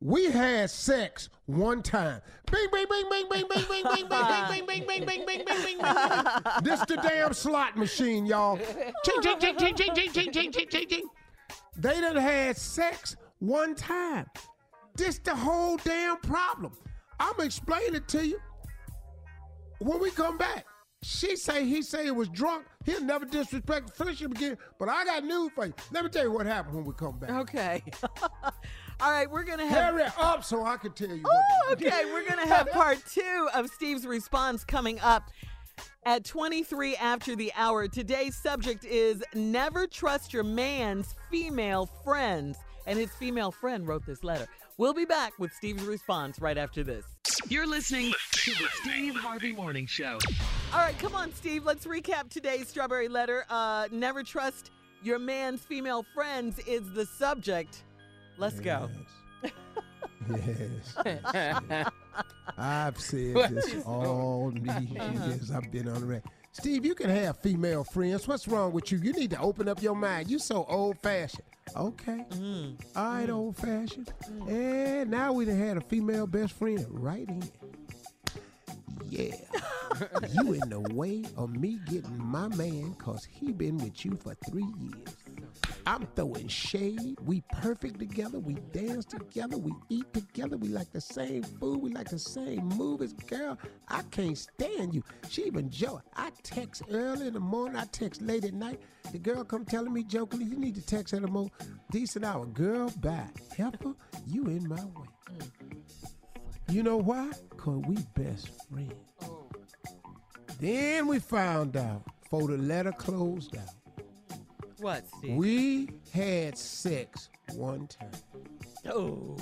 We had sex one time. Bing, bing, bing, bing, bing, bing, bing, bing, bing, bing, bing, bing, bing, bing, bing, bing, bing. This the damn slot machine, y'all. Ching, ching, ching, ching, ching, ching, ching, ching, ching, ching, ching. They done had sex one time. This the whole damn problem. I'm explaining it to you when we come back. She say he say it was drunk. He'll never disrespect the friendship again. But I got news for you. Let me tell you what happened when we come back. Okay. All right, we're gonna have. Hurry up so I can tell you. Oh, what okay. We're gonna have part two of Steve's response coming up. At 23 after the hour, today's subject is never trust your man's female friends. And his female friend wrote this letter. We'll be back with Steve's response right after this. You're listening to the Steve Harvey Morning Show. All right, come on, Steve. Let's recap today's strawberry letter. Uh, never trust your man's female friends is the subject. Let's go. Yes. I've said this all these years I've been on the. Steve, you can have female friends. What's wrong with you? You need to open up your mind. You so old fashioned. Okay. Mm. All right, mm. old fashioned. Mm. And now we done had a female best friend right in. Yeah. you in the way of me getting my man cause he been with you for three years. I'm throwing shade. We perfect together. We dance together. We eat together. We like the same food. We like the same movies. Girl, I can't stand you. She even joke. I text early in the morning. I text late at night. The girl come telling me jokingly, you need to text at a more decent hour. Girl, bye. Heifer, you in my way. Mm. You know why? Cause we best friends. Oh. Then we found out, for the letter closed out, What, Steve? we had sex one time. Oh.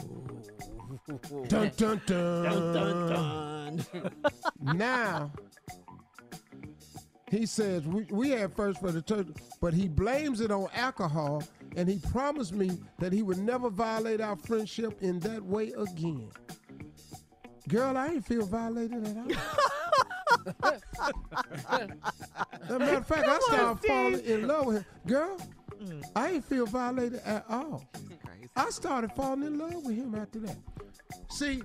Dun dun dun. Dun, dun, dun. now he says we, we had first for the church, but he blames it on alcohol, and he promised me that he would never violate our friendship in that way again. Girl, I ain't feel violated at all. As a matter of fact, I started falling in love with him. Girl, mm. I ain't feel violated at all. I started falling in love with him after that. See,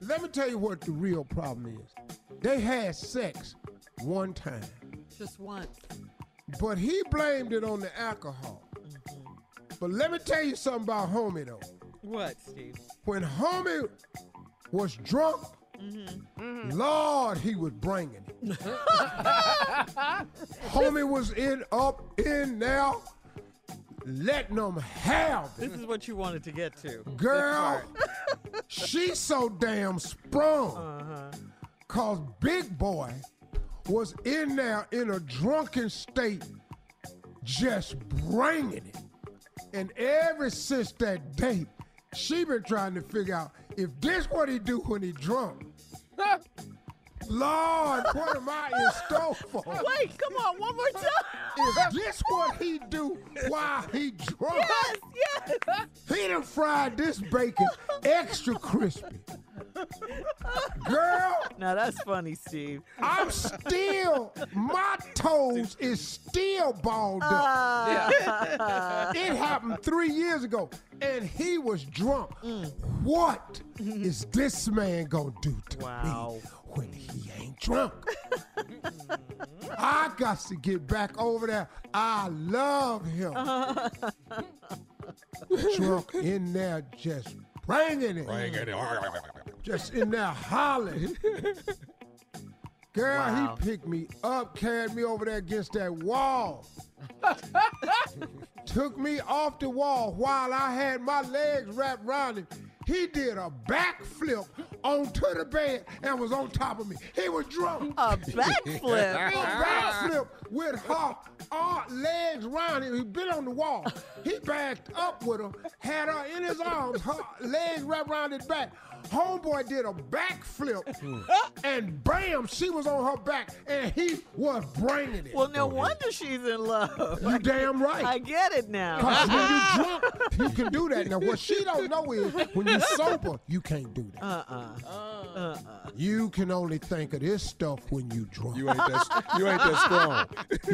let me tell you what the real problem is. They had sex one time, Just once. but he blamed it on the alcohol. Mm-hmm. But let me tell you something about homie though. What, Steve? When homie was drunk, Lord, he was bringing it. homie was in up in there, letting them have it. This is what you wanted to get to. Girl, she's so damn sprung. Uh-huh. Cause Big Boy was in there in a drunken state, just bringing it. And ever since that date, she been trying to figure out if this what he do when he drunk. Lord, what am I in store for? Wait, come on, one more time. Is this what he do while he drunk? Yes, yes. He done fried this bacon extra crispy. Girl, Now that's funny, Steve. I'm still, my toes is still balled up. Ah. It happened three years ago, and he was drunk. What is this man gonna do to me when he ain't drunk? I got to get back over there. I love him. drunk in there just bringing it. It. Just in there hollering. Girl, Wow. he picked me up, carried me over there against that wall. Took me off the wall while I had my legs wrapped around him. He did a backflip onto the bed and was on top of me. He was drunk. A backflip? a backflip with her legs around him. He bit on the wall. He backed up with her, had her in his arms, her legs wrapped around his back. Homeboy did a backflip, hmm. and bam, she was on her back, and he was bringing it. Well, no wonder she's in love. You damn right. I get it now. Cause when you drunk, you can do that. Now, what she don't know is when you sober, you can't do that. Uh-uh. Uh-uh. uh-uh. You can only think of this stuff when you drunk. You ain't that. You ain't that strong.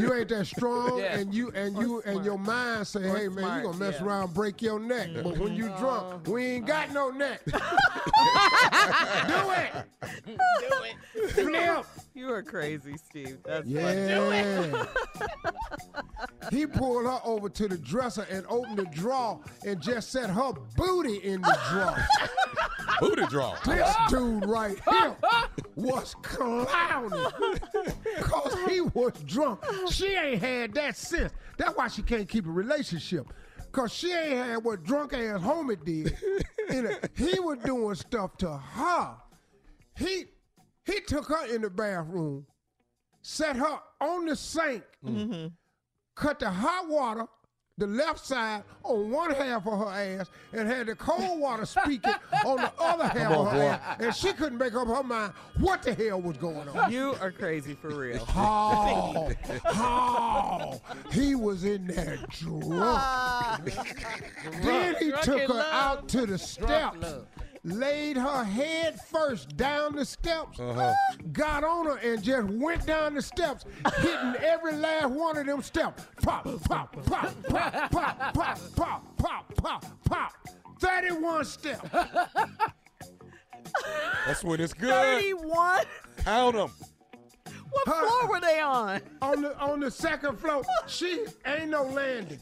You ain't that strong, Yeah. and you and you and your mind say, Or "Hey man, smart, you gonna mess yeah. around, and break your neck." But when you drunk, we ain't got no neck. Do it, Do it. flip. You are crazy, Steve. That's what. Yeah. he pulled her over to the dresser and opened the drawer and just set her booty in the drawer. Booty draw. This dude right here was clowning because he was drunk. She ain't had that since. That's why she can't keep a relationship. Cause she ain't had what drunk ass homie did. A- he was doing stuff to her. He he took her in the bathroom set her on the sink, Mm-hmm. cut the hot water, the left side on one half of her ass, and had the cold water speaking on the other half on, of her boy. ass. And she couldn't make up her mind what the hell was going on. You are crazy for real. Oh, oh, he was in there drunk. then he Drunk took her love. out to the Drunk steps, love. Laid her head first down the steps, Uh-huh. got on her and just went down the steps, hitting every last one of them steps. Pop, pop, pop, pop, pop, pop, pop, pop, pop, pop. 31 steps. That's when it's good. 31? Count them. What floor were they on? On the on the second floor. She ain't no landing.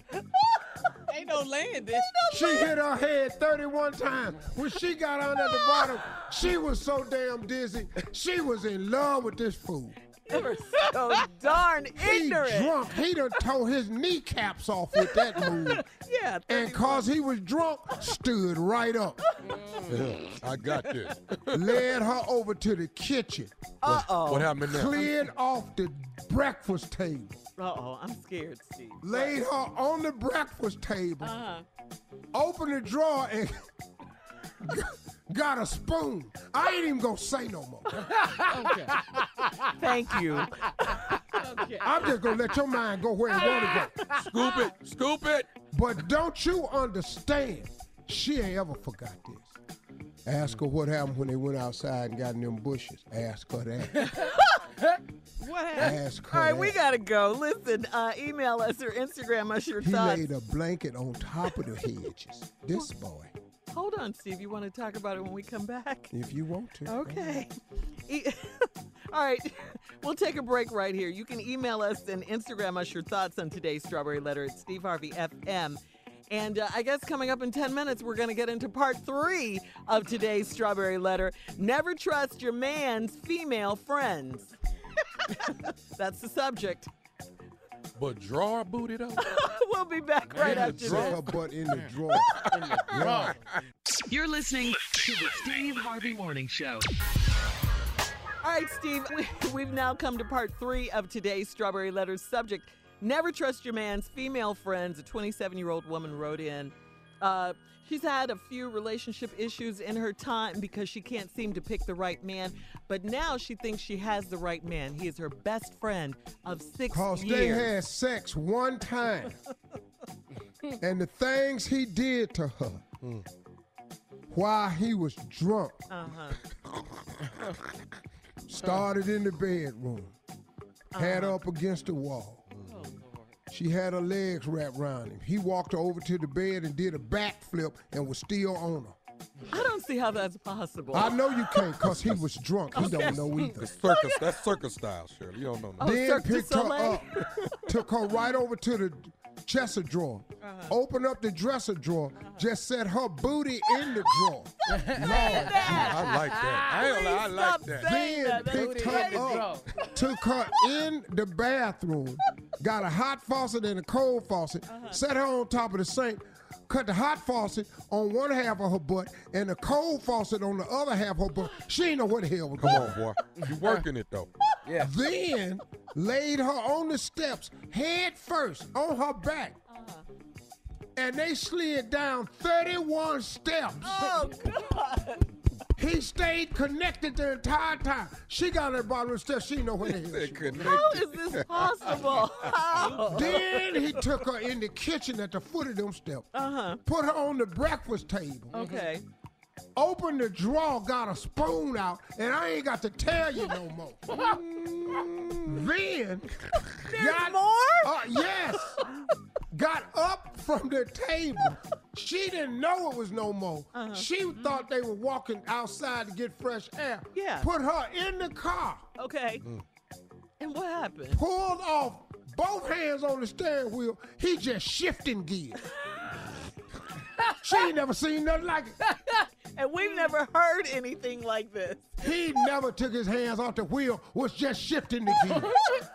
Ain't no landing. She hit her head 31 times. When she got on at the bottom, she was so damn dizzy. She was in love with this fool. You're so darn ignorant. He ignorant. drunk. He done tore his kneecaps off with that move. Yeah. And cause he was drunk, stood right up. Mm. I got this. Led her over to the kitchen. Uh-oh. What happened there? Cleared off the breakfast table. Uh-oh, I'm scared, Steve. Laid her on the breakfast table. Uh-huh. Opened the drawer and got a spoon. I ain't even gonna say no more. Okay. Thank you. Okay. I'm just gonna let your mind go where it wanna go. Scoop it. Scoop it. But don't you understand? She ain't ever forgot this. Ask her what happened when they went outside and got in them bushes. Ask her that. What happened? Ask her All right, we gotta go. Listen, uh, email us or Instagram us your He thoughts. laid a blanket on top of the hedges. This boy, Hold on, Steve. You want to talk about it when we come back? if you want to. Okay. All right. We'll take a break right here. You can email us and Instagram us your thoughts on today's Strawberry Letter at Steve Harvey FM. And uh, I guess coming up in 10 minutes, we're going to get into part three of today's Strawberry Letter. Never trust your man's female friends. That's the subject. But drawer booted up. we'll be back right after Drop this. her butt in the drawer. Wrong. You're listening to the Steve Harvey Morning Show. All right, Steve, we, we've now come to part three of today's Strawberry Letters subject. Never trust your man's female friends. A 27 year old woman wrote in. Uh, she's had a few relationship issues in her time because she can't seem to pick the right man. But now she thinks she has the right man. He is her best friend of six Cause they had sex one time. and the things he did to her while he was drunk Uh-huh. started in the bedroom. Had up against the wall. She had her legs wrapped around him. He walked her over to the bed and did a backflip and was still on her. I don't see how that's possible. I know you can't because he was drunk. He don't know either. It's circus. That's circus style, Shirley. You don't know Oh, nothing. then oh, Cirque du picked her Soleil? up, took her right over to the dresser drawer, Uh-huh. opened up the dresser drawer, just set her booty in the drawer. I like that. I, ain't, gonna lie, I like that. then that. Picked her up, took her in the bathroom, got a hot faucet and a cold faucet, Uh-huh. set her on top of the sink, cut the hot faucet on one half of her butt and the cold faucet on the other half of her butt. She ain't know what the hell was Come going on, boy. You working it though. Yeah. then laid her on the steps, head first, on her back. And they slid down 31 steps. Oh, God. He stayed connected the entire time. She got her the bottom of the steps. She know where the hell They she was. couldn't How is this possible? How? Then he took her in the kitchen at the foot of them steps, Uh-huh. put her on the breakfast table, Okay. Opened the drawer, got a spoon out, and I ain't got to tell you no more. then got more? Uh, yes. Got up from the table. She didn't know it was no more. Uh-huh. She mm-hmm. thought they were walking outside to get fresh air. Yeah. Put her in the car. Okay. Mm. And what happened? Pulled off both hands on the steering wheel. He just shifting gears. she ain't never seen nothing like it. And we've never heard anything like this. He never took his hands off the wheel, was just shifting the gears.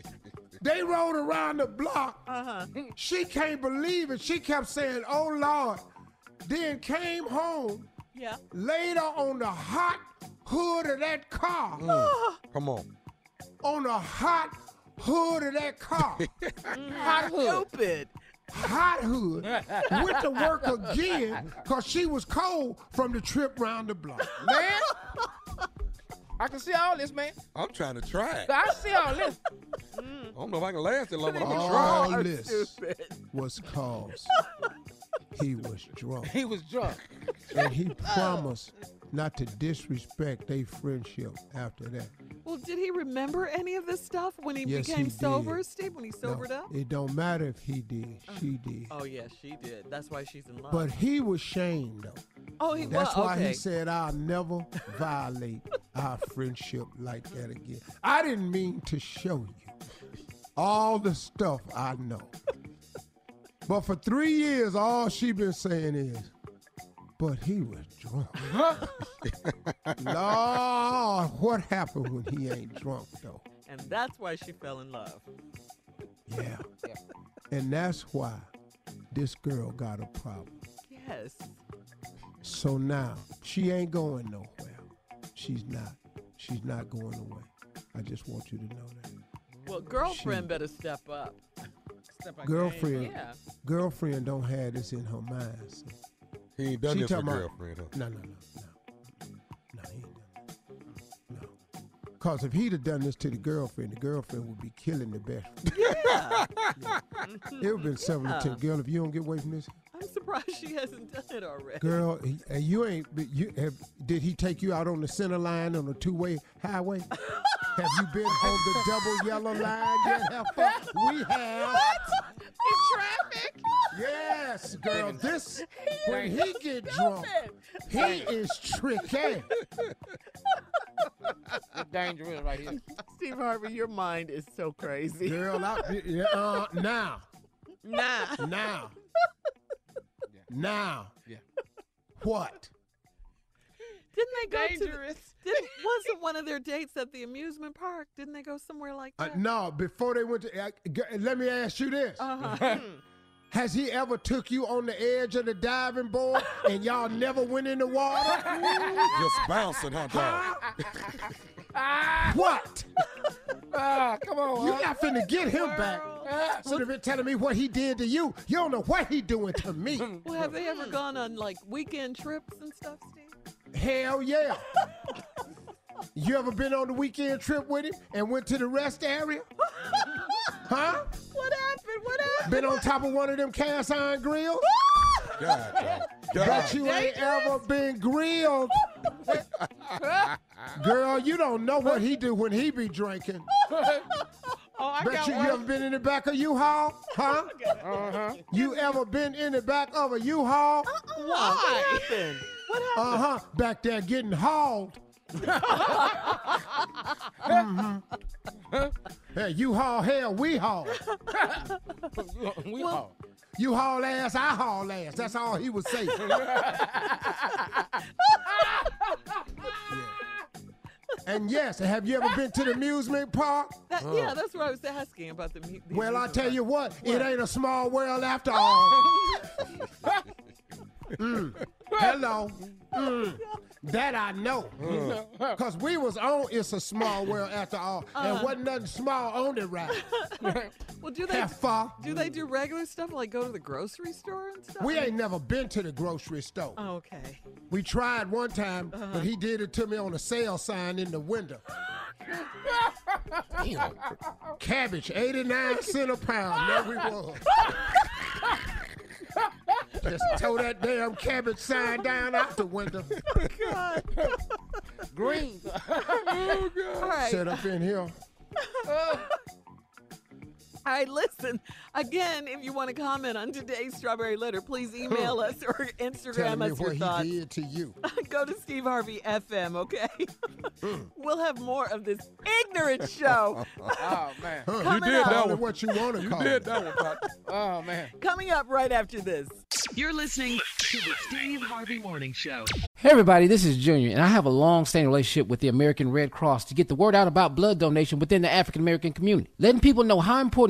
they rode around the block. Uh-huh. She can't believe it. She kept saying, Oh Lord. Then came home, Yeah. laid her on the hot hood of that car, Come on. on the hot hood of that car. hot hood. Stupid. Hot hood. Went to work again because she was cold from the trip round the block. Man, I can see all this, man. I'm trying to try it. I see all this. I don't know if I can last it long, but I'm gonna try. All this was cause he was drunk. He was drunk. And he promised not to disrespect their friendship after that. Well, did he remember any of this stuff when he Yes, became he sober, did. Steve? When he No, sobered up? It don't matter if he did, she did. Oh yeah, she did. That's why she's in love. But he was shamed though. oh, he was shame. That's was why okay. he said I'll never violate our friendship like that again. I didn't mean to show you all the stuff I know. But for three years, all she been saying is, but he was drunk. Lord, what happened when he ain't drunk though? and that's why she fell in love. Yeah. And that's why this girl got a problem. Yes. So now she ain't going nowhere. She's not. She's not going away. I just want you to know that. Well, girlfriend She- better step up. Step up Girlfriend, game. Yeah. girlfriend don't have this in her mind. So. He ain't done She this with talking about- girlfriend, huh? No, no, no, no. No, he ain't done that. No. Cause if he'd have done this to the girlfriend, the girlfriend would be killing the best. Yeah. It would been several Yeah. to girl if you don't get away from this. I'm surprised she hasn't done it already. Girl, he, and you ain't. You have, did he take you out on the center line on the two-way highway? have you been on the double yellow line yet, Heifer? We have. In traffic? Yes, girl. This when he get drunk, he is tricky. dangerous right here. Steve Harvey, your mind is so crazy. Girl, I, yeah, uh, now, Nah. now, now. Yeah. What? Didn't they go Dangerous. to? Didn't, wasn't one of their dates at the amusement park? Didn't they go somewhere like Uh, that? no, before they went to. Uh, g- let me ask you this. Uh-huh. Has he ever took you on the edge of the diving board and y'all never went in the water? Just bouncing, huh, dog? what? Ah, come on. You huh? not finna get him back. Should have been telling me what he did to you. You don't know what he doing to me. Well, have they ever gone on like weekend trips and stuff, Steve? Hell yeah. You ever been on the weekend trip with him and went to the rest area? Huh? What happened? What happened? Been on top of one of them cast iron grills? God, dog. Bet God. you ain't ever been grilled. Girl, you don't know what he do when he be drinking. Oh, I Bet got you, you one. ever been in the back of U-Haul? Huh? Uh-huh. You ever been in the back of a U-Haul? Why? What happened? What happened? Uh-huh. Back there getting hauled. Mhm. Hey, you haul hell, we haul. we Well- all. You haul ass, I haul ass. That's all he would say. And yes, have you ever been to the amusement park? That, Yeah, that's what I was asking about the. mu- the Well, I tell park. you what, it ain't a small world after all. Mm. Hello. Mm. That I know. Because we was on It's a Small World After All. And Uh. wasn't nothing small on it, right? Well, do they Have fun. do they do regular stuff like go to the grocery store and stuff? We ain't never been to the grocery store. Oh, okay. We tried one time, Uh-huh. but he did it to me on a sale sign in the window. Damn. Cabbage, 89 cent a pound. There we was. Just tow that damn cabbage sign down out the window. God. Green. Oh, All right. Set up in here. All right, listen. Again, if you want to comment on today's Strawberry Letter, please email us or Tell Instagram me us your what thoughts. he did to you. Go to Steve Harvey FM, okay? Mm. we'll have more of this ignorant show. Oh, man. Huh, you did up. that one. What you want to You call did it. that one, Oh, man. Coming up right after this. You're listening to the Steve Harvey Morning Show. Hey everybody, this is Junior, and I have a long-standing relationship with the American Red Cross to get the word out about blood donation within the African American community, letting people know how important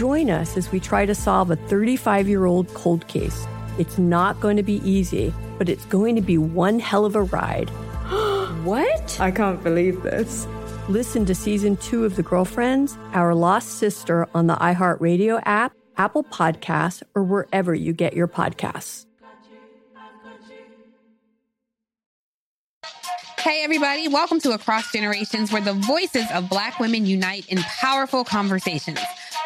Join us as we try to solve a 35 year old cold case. It's not going to be easy, but it's going to be one hell of a ride. what? I can't believe this. Listen to season two of The Girlfriends, Our Lost Sister on the iHeartRadio app, Apple Podcasts, or wherever you get your podcasts. Hey, everybody, welcome to Across Generations, where the voices of Black women unite in powerful conversations.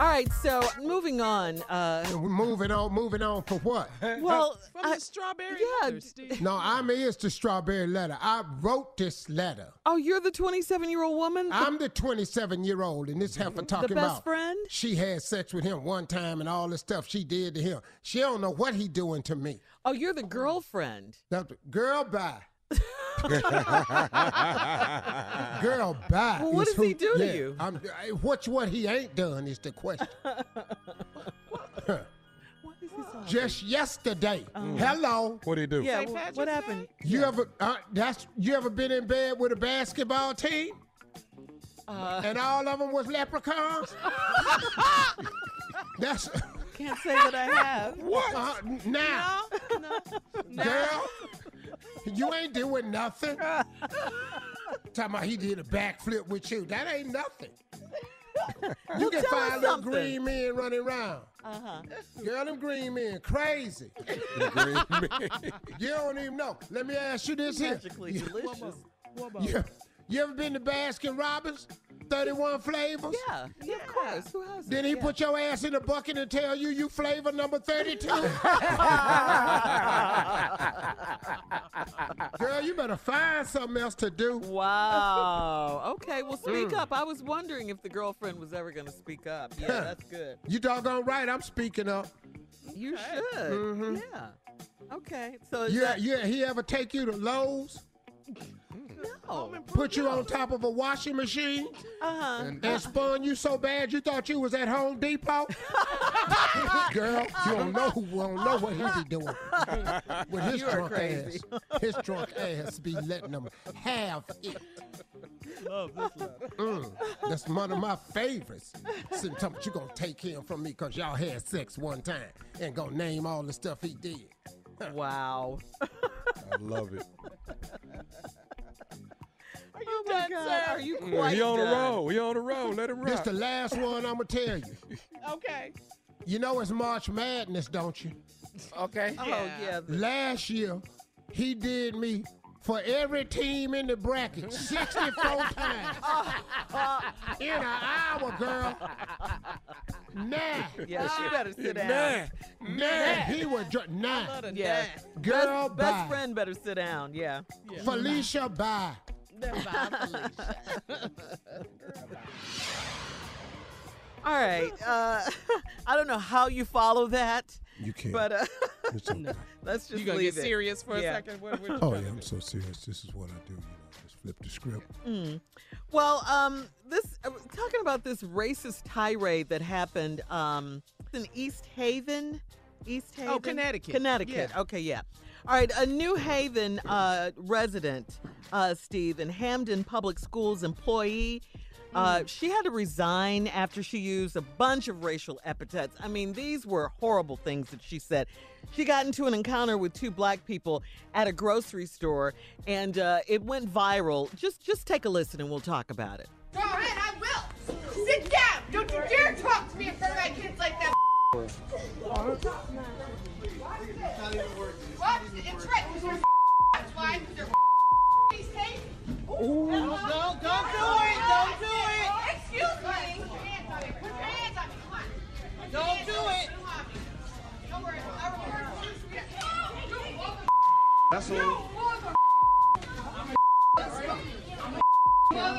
All right, so moving on. Uh, moving on, moving on for what? Well, from I, the strawberry yeah, letter, Steve. No, I'm is the strawberry letter. I wrote this letter. Oh, you're the 27 year old woman. I'm the 27 year old, and this heifer talking the best about friend. she had sex with him one time and all the stuff she did to him. She don't know what he doing to me. Oh, you're the girlfriend. That girl, bye. Girl, bye. Well, what is does he who- do to you? I'm, I- what's what he ain't done is the question. What is this just yesterday. Hello. What do you do? Yeah, wh- what happened? You ever uh, that's you ever been in bed with a basketball team? Uh, and all of them was leprechauns? that's Can't say that I have. what? Uh, now, girl, you ain't doing nothing. Talking about he did a backflip with you. That ain't nothing. You can find little green men running around. Uh-huh. Girl, them green men crazy. green men. you don't even know. Let me ask you this here. Magically You- delicious. You, you ever been to Baskin Robbins? 31 flavors? Yeah, yeah, of course. Who has Then he put your ass in a bucket and tell you you flavor number 32? Girl, you better find something else to do. Wow. Okay, well, speak Mm. up. I was wondering if the girlfriend was ever going to speak up. Yeah, that's good. You doggone right, I'm speaking up. You should. Mhm. Yeah. Okay. So Yeah, that, yeah, he ever take you to Lowe's? No. Put you on top of a washing machine Uh-huh. and spun you so bad you thought you was at Home Depot? Girl, you don't know who don't know what he be doing with his You drunk crazy. ass. His drunk ass be letting them have it. Love this letter. Mm, that's one of my favorites. Sitting talking about you gonna take him from me because y'all had sex one time and gonna name all the stuff he did. Wow. I love it. Are you done, sir? Are you Mm, quite he on the done? road. He on the road. Let it him This rock. the last one I'ma tell you. Okay. You know it's March Madness, don't you? Okay. Oh, yeah. Last year, he did me for every team in the bracket 64 times in an hour, girl. Nah. Yeah, she better sit down. Nah. down. Nah. He was dr- nah. Yeah. Girl, best, best friend better sit down. Yeah. Felicia, bye. All right. Uh, I don't know how you follow that, You can't. but uh, okay. let's just You gonna leave get it. serious for a second? What, what Oh, yeah, I'm so serious. This is what I do. You know, just flip the script. Mm. Well, um, this uh, talking about this racist tirade that happened um, in East Haven, East Haven, Oh, Connecticut. Connecticut. Yeah. Okay, yeah. All right, a New Haven uh, resident, uh, Steve, and Hamden Public Schools employee. Uh, she had to resign after she used a bunch of racial epithets. I mean, these were horrible things that she said. She got into an encounter with two black people at a grocery store, and uh, it went viral. Just, just take a listen, and we'll talk about it. Go ahead, I will. Sit down. Don't you dare talk to me in front of my kids like that. What? It's right. Because you're That's why. Because you're He's taking. Don't, don't, don't do it. Don't do it. Excuse me. Put your hands on me. Put your hands on me. Come on. Don't do it. Don't worry. I'll reverse you. You mother- That's You all. mother- Mother-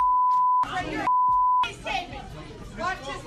Right here. He's. Watch this.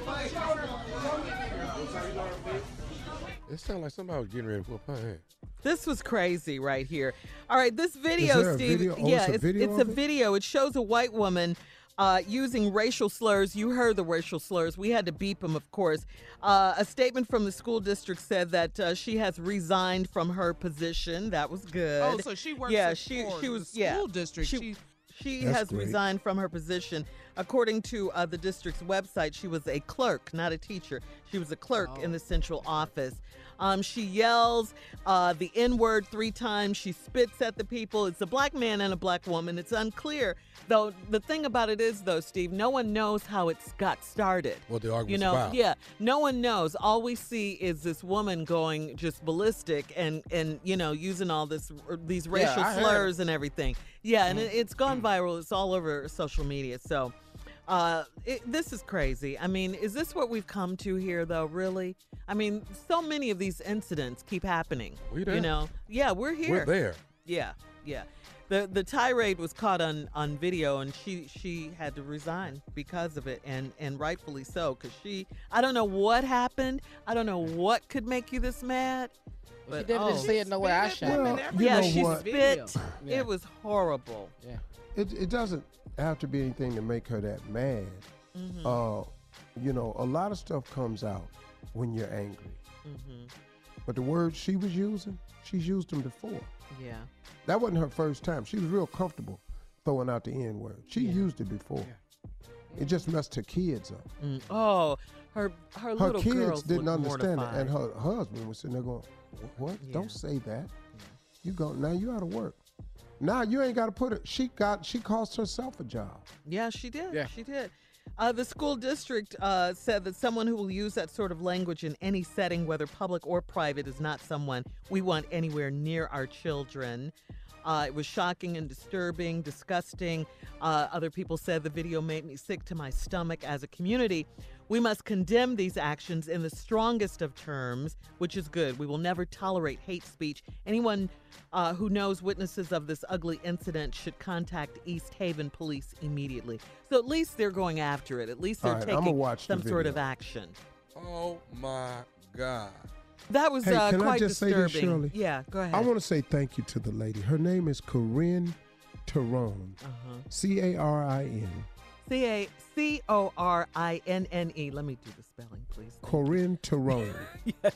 It sounds like somebody was getting ready to whoop her ass. This was crazy right here. All right, this video, there a Steve. video? Oh, yeah, it's a it's, video it's a it? video. It shows a white woman uh, using racial slurs. You heard the racial slurs. We had to beep them, of course. Uh, a statement from the school district said that uh, she has resigned from her position. That was good. Oh, so she works Yeah, at- she for she the was yeah. school district. She, She- she That's has great. resigned from her position. According to uh, the district's website, she was a clerk, not a teacher. She was a clerk in the central office. Um, she yells uh, the N word three times. She spits at the people. It's a black man and a black woman. It's unclear, though. The thing about it is, though, Steve, no one knows how it got started. What the You argument's know, about. yeah, no one knows. All we see is this woman going just ballistic and and you know using all this these Yeah, racial I heard slurs and everything. Yeah, and it, it's gone viral. It's all over social media. So, uh, it, this is crazy. I mean, is this what we've come to here, though? Really? I mean, so many of these incidents keep happening. We there. You know? Yeah, we're here. We're there. Yeah, yeah. The the tirade was caught on on video, and she she had to resign because of it, and and rightfully so, because she I don't know what happened. I don't know what could make you this mad. But She didn't oh. say it no way I shot. Well, yeah, she what? spit. Yeah. It was horrible. Yeah. It, it doesn't have to be anything to make her that mad. Mhm. Uh, you know, a lot of stuff comes out when you're angry. Mhm. But the words she was using, she's used them before. Yeah. That wasn't her first time. She was real comfortable throwing out the N word. She used it before. It just messed her kids up. Mm. Oh, her her, Her little kids girls didn't understand it, and her husband was sitting there going, "What? Yeah. Don't say that. You go now. You out of work. Now you ain't got to put it. She got. She cost herself a job. Yeah, she did. Yeah. She did. Uh, the school district uh, said that someone who will use that sort of language in any setting, whether public or private, is not someone we want anywhere near our children. Uh, it was shocking and disturbing, disgusting. Uh, other people said the video made me sick to my stomach as a community. We must condemn these actions in the strongest of terms, which is good. We will never tolerate hate speech. Anyone uh, who knows witnesses of this ugly incident should contact East Haven Police immediately. So at least they're going after it. At least they're All right, taking watch the some sort of action. Oh my God. That was hey, uh, can quite I just disturbing. say this, Shirley? Yeah, go ahead. I want to say thank you to the lady. Her name is Corinne Terrone. Uh-huh. C A R I N. C A C O R I N N E. Let me do the spelling, please. Corinne Terrone. yes.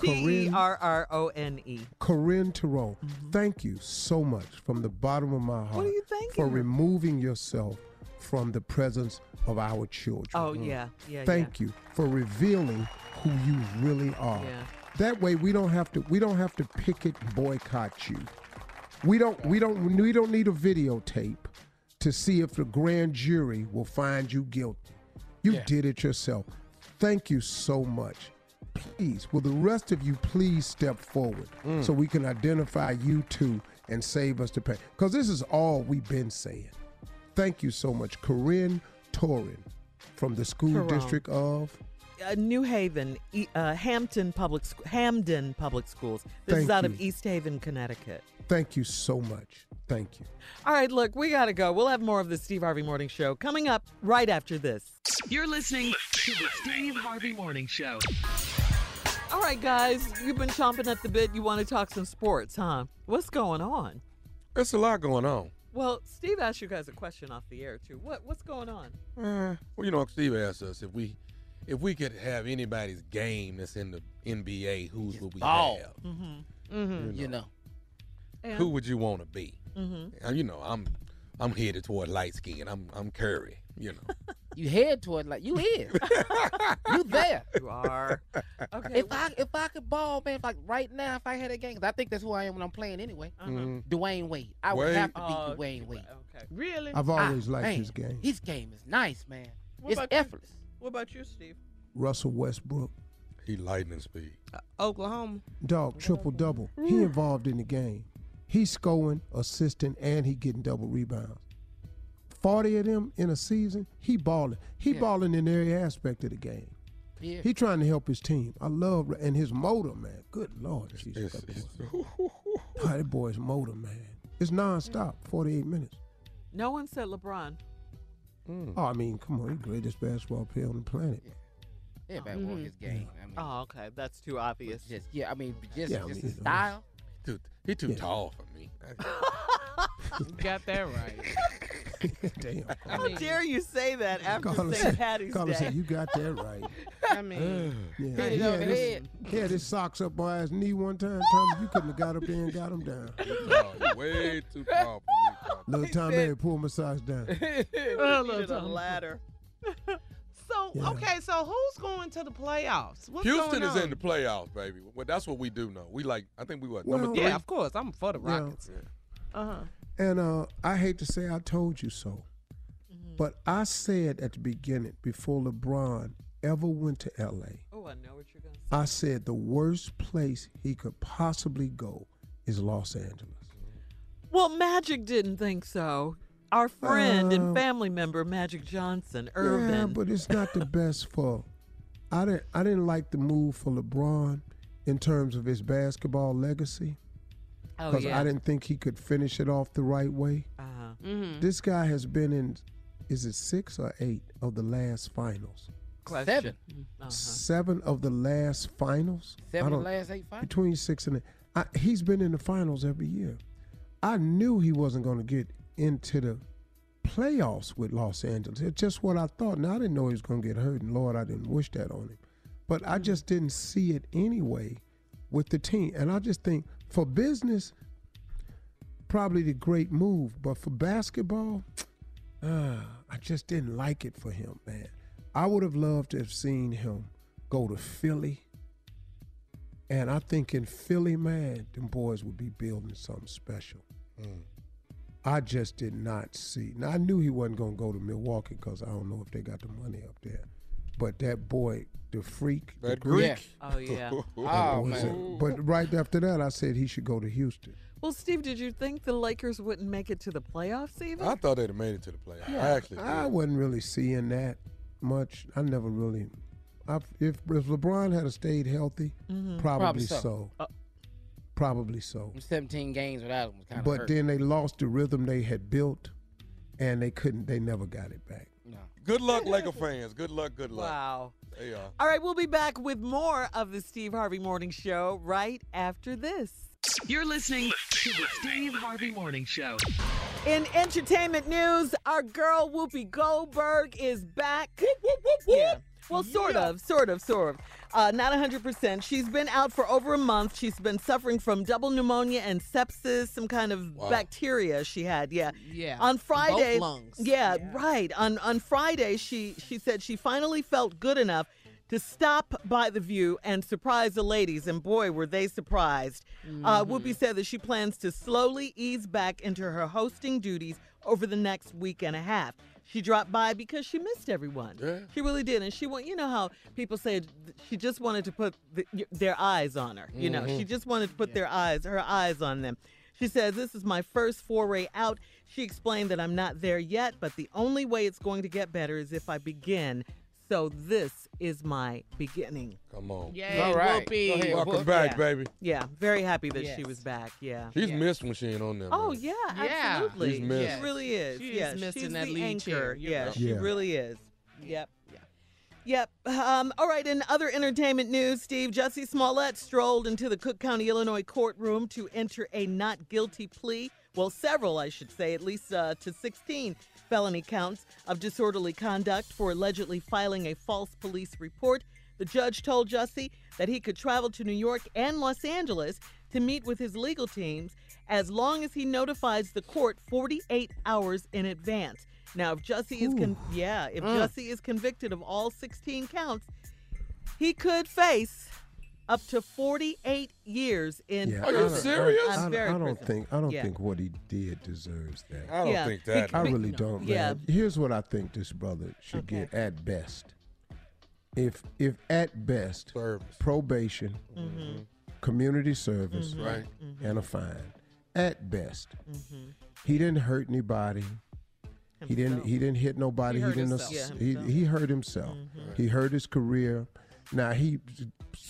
T E Corinne- R R O N E. Corinne Terrone, mm-hmm. thank you so much from the bottom of my heart are you thanking for removing yourself from the presence of our children. Oh, mm. yeah. Yeah, Thank you for revealing who you really are. Yeah. That way we don't have to we don't have to picket boycott you. We don't we don't we don't need a videotape to see if the grand jury will find you guilty. You Yeah. did it yourself. Thank you so much. Please, will the rest of you please step forward Mm. so we can identify you too and save us the pain? Because this is all we've been saying. Thank you so much, Corinne Torin from the school Terrone. district of. Uh, New Haven, uh, Hampton Public Sc- Hamden Public Schools. This is Thank out of. East Haven, Connecticut. Thank you so much. Thank you. All right, look, we got to go. We'll have more of the Steve Harvey Morning Show coming up right after this. You're listening to the Steve Harvey Morning Show. All right, guys, you've been chomping at the bit. You want to talk some sports, huh? What's going on? There's a lot going on. Well, Steve asked you guys a question off the air too. What What's going on? Uh, well, you know, Steve asked us if we if we could have anybody's game that's in the NBA, who's would we ball. have? Mm-hmm. Mm-hmm. You know. Who would you want to be? Mm-hmm. And, you know, I'm I'm headed toward light skin. I'm I'm Curry. You know. You head toward like you is. you there. You are. Okay. If I if I could ball, man, if like right now, if I had a game, 'cause I think that's who I am when I'm playing anyway. Uh-huh. Mhm. Dwyane Wade. I would have to be Oh, Dwyane Wade. Okay. Really? I've always Ah, liked man, his game. His game is nice, man. What it's about you? effortless. What about you, Steve? Russell Westbrook. He lightning speed. Oklahoma. Dog, triple double. He involved in the game. He's scoring, assisting, and he getting double rebounds. Forty of them in a season. He balling. He Yeah. balling in every aspect of the game. Yeah. He trying to help his team. I love and his motor, man. Good lord, Jesus, It's- that, it's- boy. That boy's motor, man. It's nonstop, forty-eight minutes. No one said LeBron. Mm. Oh, I mean, come on, he's the greatest basketball player on the planet. Yeah. Everybody want his mm-hmm. game. I mean, Oh, okay. That's too obvious. just yeah. I mean, just Yeah, I just mean, his style. Too, he too Yeah. tall for me. You got that right. Damn. How dare you say that after Carla St. said, Patty's Carla Day? said, you got that right. I mean, Yeah, Hit it he, over had the his, he had his socks up by his knee one time. Tommy, you couldn't have got up there and got him down. Oh, way too tall for me. Little Tommy said- had pulled my socks down. Oh, Needed a ladder. So Yeah. okay, so who's going to the playoffs? What's Houston going is in the playoffs, baby. Well, that's what we do know. We like. I think we were Well, number three. Yeah, of course. I'm for the Yeah. Rockets. Uh huh. And uh, I hate to say I told you so, Mm-hmm. but I said at the beginning before LeBron ever went to LA, Oh, I know what you're going to say. I said the worst place he could possibly go is Los Angeles. Well, Magic didn't think so. Our friend and Uh, family member, Magic Johnson, Yeah, but it's not the best for. I didn't. I didn't like the move for LeBron in terms of his basketball legacy oh, because yeah. I didn't think he could finish it off the right way. Uh-huh. Mm-hmm. This guy has been in, is it six or eight of the last finals? Question. Seven. Uh-huh. Seven of the last finals. Seven of the last eight fights. between six and eight. I, he's been in the finals every year. I knew he wasn't going to get into the playoffs with Los Angeles. It's just what I thought. Now I didn't know he was going to get hurt, and Lord, I didn't wish that on him. But I just didn't see it anyway with the team. And I just think for business, probably the great move. But for basketball, uh, I just didn't like it for him, man. I would have loved to have seen him go to Philly. And I think in Philly, man, them boys would be building something special. Mm. I just did not see. Now I knew he wasn't going to go to Milwaukee because I don't know if they got the money up there. But that boy, the freak, the That Greek. Greek. Oh, yeah. Oh, man. But right after that, I said he should go to Houston. Well, Steve, did you think the Lakers wouldn't make it to the playoffs even? I thought they'd have made it to the playoffs. Yeah. I actually I wasn't really seeing that much. I never really. I, if, if LeBron had stayed healthy, Mhm. probably, Probably so. so. Uh, probably so. 17 games without him was kind of But then they lost the rhythm they had built, and they couldn't. They never got it back. No. Good luck, Laker fans. Good luck. Good luck. Wow. They are. All right, we'll be back with more of the Steve Harvey Morning Show right after this. You're listening to the Steve Harvey Morning Show. In entertainment news, our girl Whoopi Goldberg is back. Yeah. Well, sort of, sort of, sort of. Uh, not 100%. She's been out for over a month. She's been suffering from double pneumonia and sepsis, some kind of Wow. bacteria she had. Yeah. Yeah, On in both Friday. lungs. Yeah, right. On on Friday, she she said she finally felt good enough to stop by the View and surprise the ladies, and boy, were they surprised. Uh, Mhm. Whoopi said that she plans to slowly ease back into her hosting duties over the next week and a half. She dropped by because she missed everyone. Yeah. She really did, and she want you know how people say she just wanted to put the, their eyes on her. You know, Mhm. she just wanted to put their eyes, her eyes on them. She says, This is my first foray out. She explained that I'm not there yet, but the only way it's going to get better is if I begin. So this is my beginning. Come on. Yay, All right. Whoopi. Go ahead, Welcome Whoop. back, Yeah. baby. Yeah, very happy that she was back. Yeah. She's missed when she ain't on there. Oh yeah, Yeah. absolutely. She's missed. She really is. She is missing she's that the lead anchor. chair, you Yeah, know. she really is. Yep. Yep. Um, all right. In other entertainment news, Steve Jussie Smollett strolled into the Cook County, Illinois courtroom to enter a not guilty plea. Well, several, I should say, at least uh, to 16 felony counts of disorderly conduct for allegedly filing a false police report. The judge told Jussie that he could travel to New York and Los Angeles to meet with his legal teams as long as he notifies the court 48 hours in advance. Now, if Jussie is con- yeah, if Mm. Jussie is convicted of all 16 counts, he could face up to 48 years in Yeah, Are you prison. I- serious? I, I'm I, I don't think I don't Yeah. think what he did deserves that. I don't Yeah. think that. I Be- really don't, man. Here's what I think this brother should Okay. get at best. If if at best Service. probation, Mhm. community service, Mhm. Right. and a fine. At best. Mhm. He didn't hurt anybody. He didn't he didn't hit nobody. He He, didn't himself. ass- Yeah, he, he hurt himself. Mhm. He hurt his career. Now he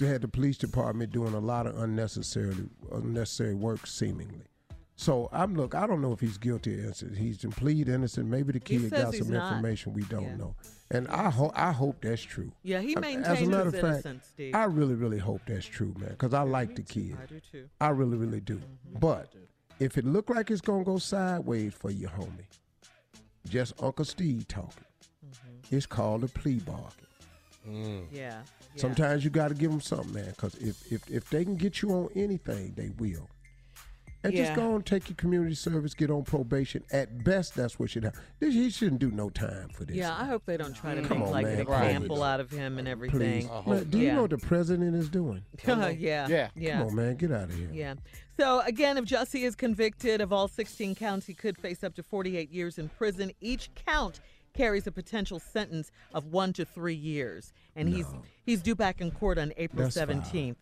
had the police department doing a lot of unnecessary unnecessary work seemingly. So I'm look. I don't know if he's guilty or innocent. He's in plead innocent. Maybe the kid got some not. information we don't Yeah. know. And I hope I hope that's true. Yeah, he maintained As a matter of fact, innocence. I really really hope that's true, man. Because I like the kid. I do too. I really really do. Mm-hmm. But if it look like it's gonna go sideways for you, homie, just Uncle Steve talking. Mm-hmm. It's called a plea bargain. Mm. Yeah. yeah. Sometimes you got to give them something, man. Because if, if if they can get you on anything, they will. And Yeah. just go and take your community service, get on probation. At best, that's what should happen. This, he shouldn't do no time for this. Yeah, I hope they don't try to Come make on, like man. an Right. example out of him and everything. Please. I hope Man, do you Yeah. know what the president is doing? yeah. Yeah. Yeah. Come on, man. Get out of here. Yeah. So again, if Jussie is convicted of all 16 counts, he could face up to 48 years in prison. Each count carries a potential sentence of one to three years, and he's he's due back in court on April 17th.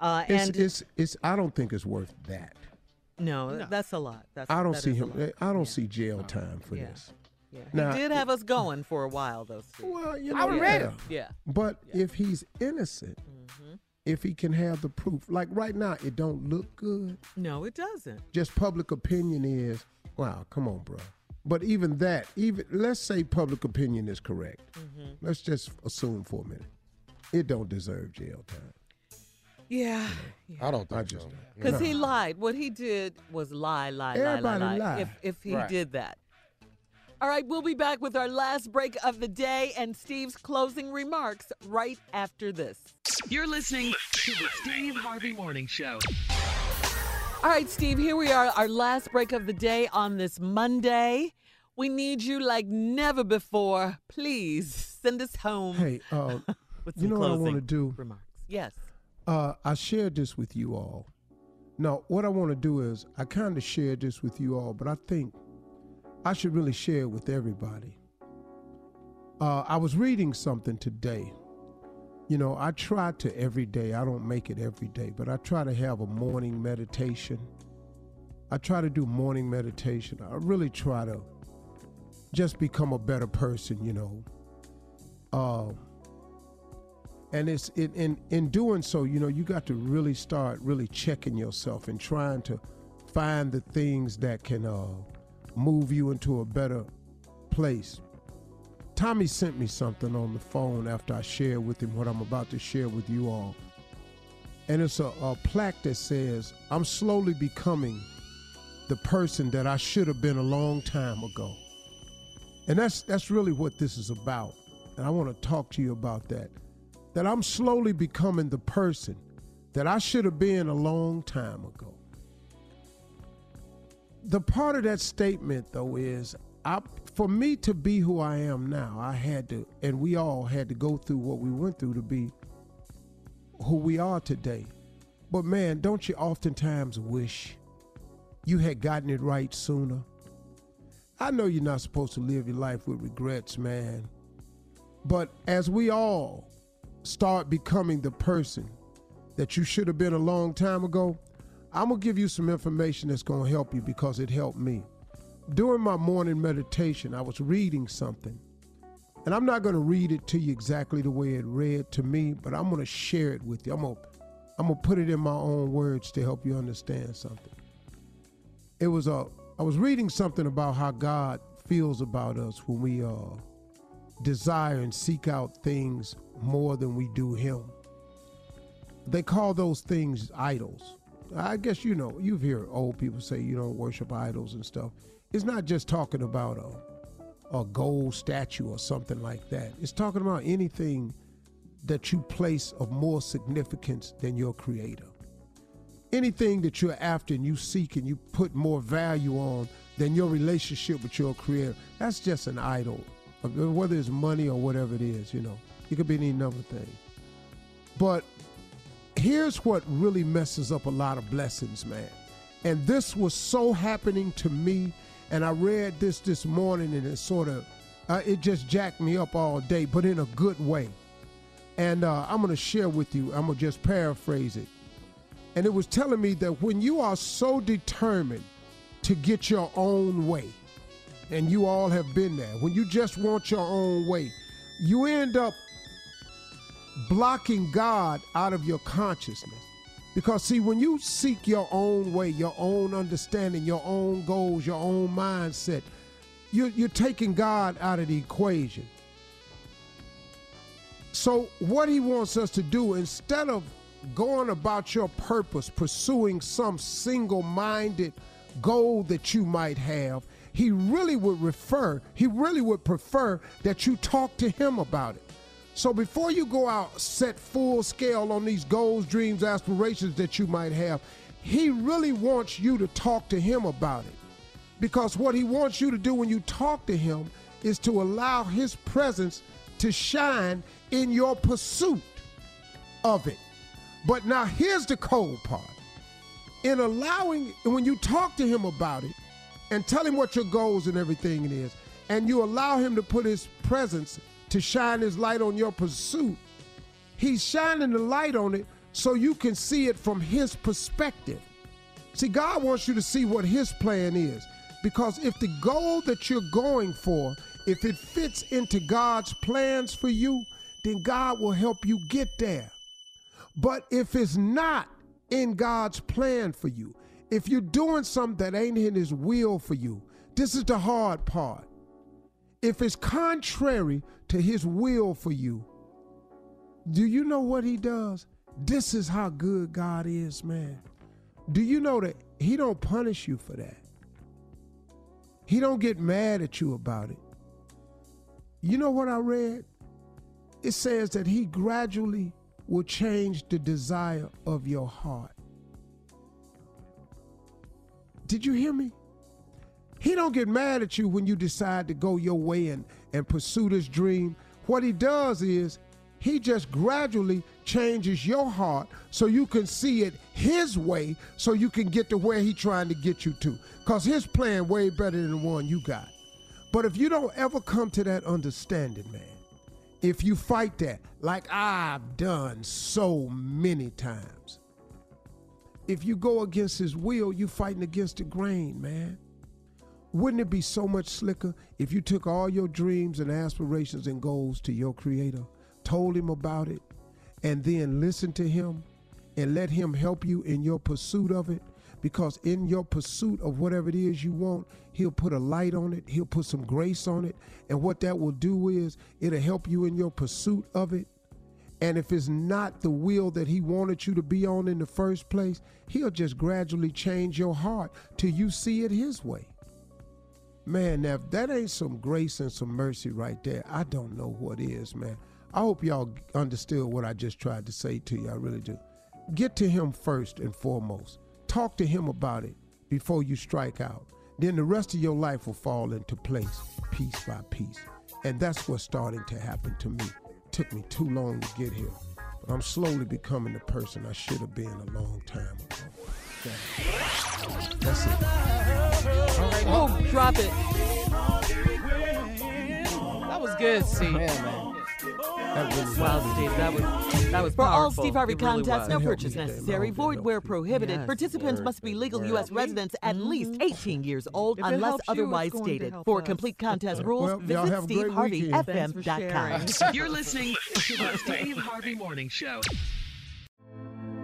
Uh, and it's it's. I don't think it's worth that. no, that's a lot. That's I don't see him. lot. I don't see jail time for Yeah. this. Yeah. Now- he did have us going for a while, though. Steve. Well, you know, I was yeah. ready. Yeah. But if he's innocent, Mm-hmm. if he can have the proof, like right now, it don't look good. No, it doesn't. Just public opinion is, wow, come on, bro. But even that, even let's say public opinion is correct. Mm-hmm. Let's just assume for a minute, it don't deserve jail time. Yeah. I don't think I just so. Because he lied. What he did was lie, lie, lie, lie, lie. lie. If if he Right. did that, All right, we'll be back with our last break of the day and Steve's closing remarks right after this. You're listening to the Steve Harvey Morning Show. All right, Steve, here we are, our last break of the day on this Monday. We need you like never before. Please send us home. Hey, uh, you know what I want to do? Remarks. Yes. Uh, I shared this with you all. Now, what I want to do is I kind of shared this with you all, but I think I should really share it with everybody. Uh, I was reading something today. You know, I try to every day, I don't make it every day, but I try to have a morning meditation. I try to do morning meditation. I really try to just become a better person, you know. Uh, and it's in, in in doing so you know you got to really start really checking yourself and trying to find the things that can uh, move you into a better place tommy sent me something on the phone after i shared with him what i'm about to share with you all. And it's a, a plaque that says i'm slowly becoming the person that i should have been a long time ago. And that's that's really what this is about. And i want to talk to you about that. That I'm slowly becoming the person that I should have been a long time ago. The part of that statement, though, is I, for me to be who I am now, I had to, and we all had to go through what we went through to be who we are today. But man, don't you oftentimes wish you had gotten it right sooner? I know you're not supposed to live your life with regrets, man. But as we all start becoming the person that you should have been a long time ago, I'm going to give you some information that's going to help you because it helped me. During my morning meditation, I was reading something. And I'm not going to read it to you exactly the way it read to me, but I'm going to share it with you. I'm going to I'm going to put it in my own words to help you understand something. It was a I was reading something about how God feels about us when we uh desire and seek out things more than we do him. They call those things idols. I guess you know, you've heard old people say you don't worship idols and stuff. It's not just talking about a, a gold statue or something like that. It's talking about anything that you place of more significance than your creator. Anything that you're after and you seek and you put more value on than your relationship with your creator, that's just an idol. Whether it's money or whatever it is, you know. It could be any number of things. But here's what really messes up a lot of blessings, man. And this was so happening to me. And I read this this morning and it sort of, uh, it just jacked me up all day, but in a good way. And uh, I'm going to share with you, I'm going to just paraphrase it. And it was telling me that when you are so determined to get your own way, and you all have been there, when you just want your own way, you end up blocking God out of your consciousness. Because, see, when you seek your own way, your own understanding, your own goals, your own mindset, you're, you're taking God out of the equation. So, what he wants us to do, instead of going about your purpose, pursuing some single minded goal that you might have, he really would refer, he really would prefer that you talk to him about it. So before you go out, set full scale on these goals, dreams, aspirations that you might have, he really wants you to talk to him about it. Because what he wants you to do when you talk to him is to allow his presence to shine in your pursuit of it. But now here's the cold part. In allowing, when you talk to him about it and tell him what your goals and everything it is, and you allow him to put his presence to shine his light on your pursuit, he's shining the light on it so you can see it from his perspective. See, God wants you to see what his plan is. Because if the goal that you're going for, if it fits into God's plans for you, then God will help you get there. But if it's not in God's plan for you, if you're doing something that ain't in his will for you, this is the hard part. If it's contrary to his will for you, do you know what he does? This is how good God is, man. Do you know that he don't punish you for that? He don't get mad at you about it. You know what I read? It says that he gradually will change the desire of your heart. Did you hear me? He don't get mad at you when you decide to go your way and, and pursue this dream. What he does is he just gradually changes your heart so you can see it his way so you can get to where he's trying to get you to. Because his plan way better than the one you got. But if you don't ever come to that understanding, man, if you fight that, like I've done so many times, if you go against his will, you fighting against the grain, man. Wouldn't it be so much slicker if you took all your dreams and aspirations and goals to your creator, told him about it, and then listened to him and let him help you in your pursuit of it? Because in your pursuit of whatever it is you want, he'll put a light on it, he'll put some grace on it, and what that will do is it'll help you in your pursuit of it. And if it's not the will that he wanted you to be on in the first place, he'll just gradually change your heart till you see it his way. Man, now if that ain't some grace and some mercy right there, I don't know what is, man. I hope y'all understood what I just tried to say to you. I really do. Get to him first and foremost. Talk to him about it before you strike out. Then the rest of your life will fall into place piece by piece. And that's what's starting to happen to me. Took me too long to get here. But I'm slowly becoming the person I should have been a long time ago. That's it. All right, oh, drop it. That was good, Steve. Man, man. wow, Steve, that was that was For all. Steve Harvey really contests, no purchase necessary, void where prohibited. Yes. Participants must be legal U.S. residents at mm-hmm. least 18 years old, If unless helps you, otherwise stated. For us. complete contest rules, y'all visit have a great weekend. Thanks for SteveHarveyFM.com. You're listening to the Steve Harvey Morning Show.